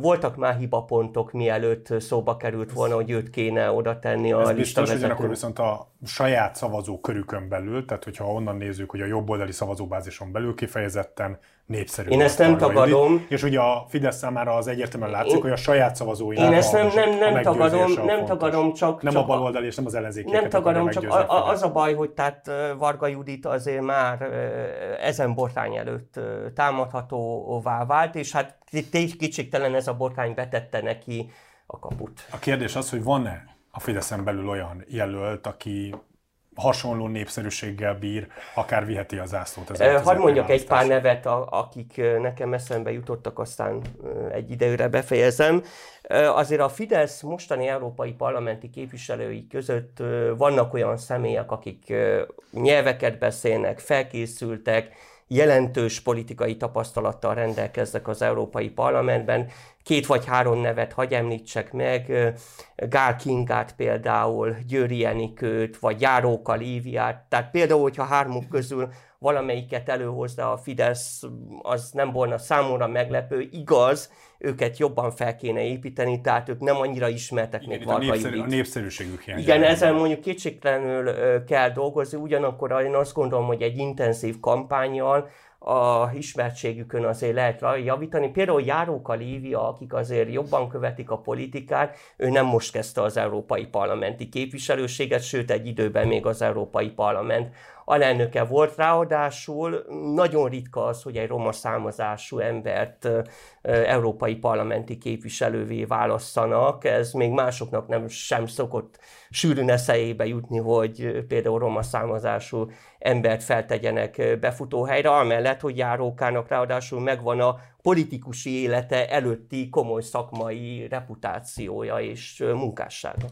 Speaker 3: voltak már hibapontok, mielőtt szóba került volna, hogy őt kéne oda tenni a Ez
Speaker 1: biztos, hogy akkor viszont a saját szavazó körükön belül, tehát hogyha onnan nézzük, hogy a jobboldali szavazóbázison belül kifejezetten népszerű.
Speaker 3: Én ezt nem tagadom.
Speaker 1: És ugye a Fidesz számára az egyértelműen látszik, én, hogy a saját szavazói.
Speaker 3: Én ezt nem, nem, nem tagadom, nem tagadom, csak...
Speaker 1: Nem
Speaker 3: csak
Speaker 1: a baloldali és nem az ellenzéki.
Speaker 3: Nem tagadom, csak a, a, az a baj, hogy tehát Varga Judit azért már ezen botrány előtt támadhatóvá vált, és hát kétségtelen ez a botrány betette neki a kaput.
Speaker 1: A kérdés az, hogy van-e a Fideszen belül olyan jelölt, aki hasonló népszerűséggel bír, akár viheti a zászlót.
Speaker 3: Az Hadd mondjak egy pár nevet, akik nekem eszembe jutottak, aztán egy időre befejezem. Azért a Fidesz mostani európai parlamenti képviselői között vannak olyan személyek, akik nyelveket beszélnek, felkészültek, jelentős politikai tapasztalattal rendelkeznek az Európai Parlamentben. Két vagy három nevet hagy említsek meg, Gál Kingát például, Győri Enikőt, vagy Járóka Líviát. Tehát például, hogyha hármuk közül valamelyiket előhozza a Fidesz, az nem volna számomra meglepő. Igaz, őket jobban fel kéne építeni, tehát ők nem annyira ismertek
Speaker 1: még Varga a, népszerű, a népszerűségük hiány.
Speaker 3: Igen, ezen mondjuk kétségtelenül kell dolgozni, ugyanakkor én azt gondolom, hogy egy intenzív kampányjal a ismertségükön azért lehet javítani. Például Járóka Lívia, akik azért jobban követik a politikát, ő nem most kezdte az európai parlamenti képviselőséget, sőt egy időben még az európai parlament alelnöke volt, ráadásul nagyon ritka az, hogy egy roma származású embert európai parlamenti képviselővé válasszanak. Ez még másoknak nem sem szokott sűrűn eszejébe jutni, hogy például roma származású embert feltegyenek befutóhelyre, amellett, hogy járókának ráadásul megvan a politikusi élete előtti komoly szakmai reputációja és munkássága.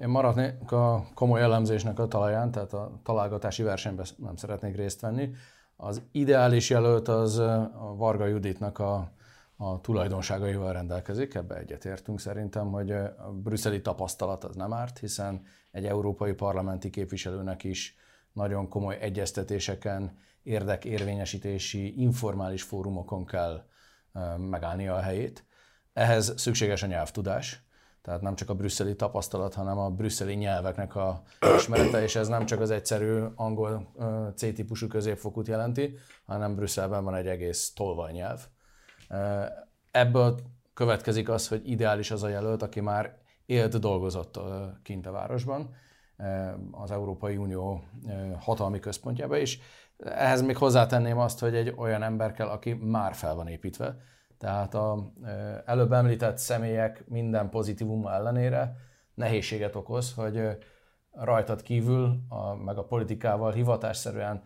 Speaker 2: Én maradnék a komoly elemzésnek a talaján, tehát a találgatási versenyben nem szeretnék részt venni. Az ideális jelölt az a Varga Juditnak a, a tulajdonságaival rendelkezik, ebbe egyetértünk szerintem, hogy a brüsszeli tapasztalat az nem árt, hiszen egy európai parlamenti képviselőnek is nagyon komoly egyeztetéseken, érdekérvényesítési, informális fórumokon kell megállnia a helyét. Ehhez szükséges a nyelvtudás, tehát nem csak a brüsszeli tapasztalat, hanem a brüsszeli nyelveknek a ismerete, és ez nem csak az egyszerű angol C-típusú középfokút jelenti, hanem Brüsszelben van egy egész tolvajnyelv. Ebből következik az, hogy ideális az a jelölt, aki már élt, dolgozott kint a városban, az Európai Unió hatalmi központjába is. Ehhez még hozzátenném azt, hogy egy olyan ember kell, aki már fel van építve, tehát a előbb említett személyek minden pozitívuma ellenére nehézséget okoz, hogy rajtad kívül, a, meg a politikával hivatásszerűen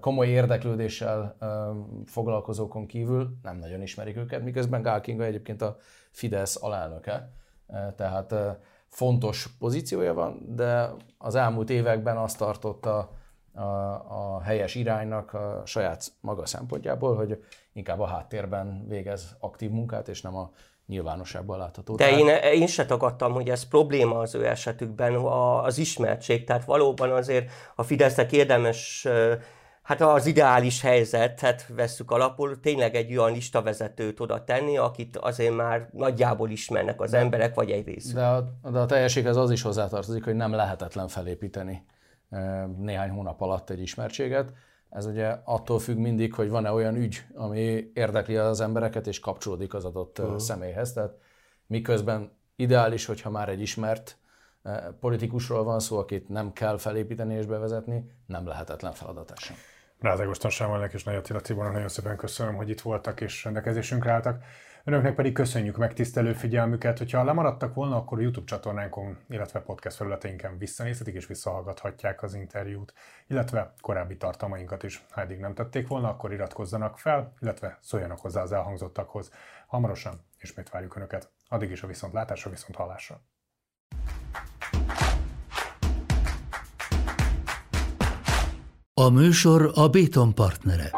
Speaker 2: komoly érdeklődéssel foglalkozókon kívül nem nagyon ismerik őket, miközben Gál Kinga egyébként a Fidesz alelnöke, tehát fontos pozíciója van, de az elmúlt években azt tartotta a, a helyes iránynak a saját maga szempontjából, hogy inkább a háttérben végez aktív munkát, és nem a nyilvánosságban látható.
Speaker 3: De én, én se tagadtam, hogy ez probléma az ő esetükben, az ismertség. Tehát valóban azért a Fidesznek érdemes Hát az ideális helyzetet vesszük alapul, tényleg egy olyan listavezetőt oda tenni, akit azért már nagyjából ismernek az emberek, vagy egy rész.
Speaker 2: De a, de a teljességhez az is hozzátartozik, hogy nem lehetetlen felépíteni néhány hónap alatt egy ismertséget. Ez ugye attól függ mindig, hogy van-e olyan ügy, ami érdekli az embereket, és kapcsolódik az adott uh-huh. személyhez. Tehát miközben ideális, hogyha már egy ismert politikusról van szó, akit nem kell felépíteni és bevezetni, nem lehetetlen feladat sem.
Speaker 1: Rázágos Tassámolnak és Nagy Attila Tibornak nagyon szépen köszönöm, hogy itt voltak és rendelkezésünkre álltak. Önöknek pedig köszönjük megtisztelő figyelmüket. Hogyha lemaradtak volna, akkor a YouTube csatornánkon, illetve podcast felületeinken visszanézhetik és visszahallgathatják az interjút, illetve korábbi tartalmainkat is. Ha eddig nem tették volna, akkor iratkozzanak fel, illetve szóljanak hozzá az elhangzottakhoz. Hamarosan ismét várjuk Önöket. Addig is a viszontlátásra, viszont hallásra.
Speaker 4: A műsor a Béton partnere.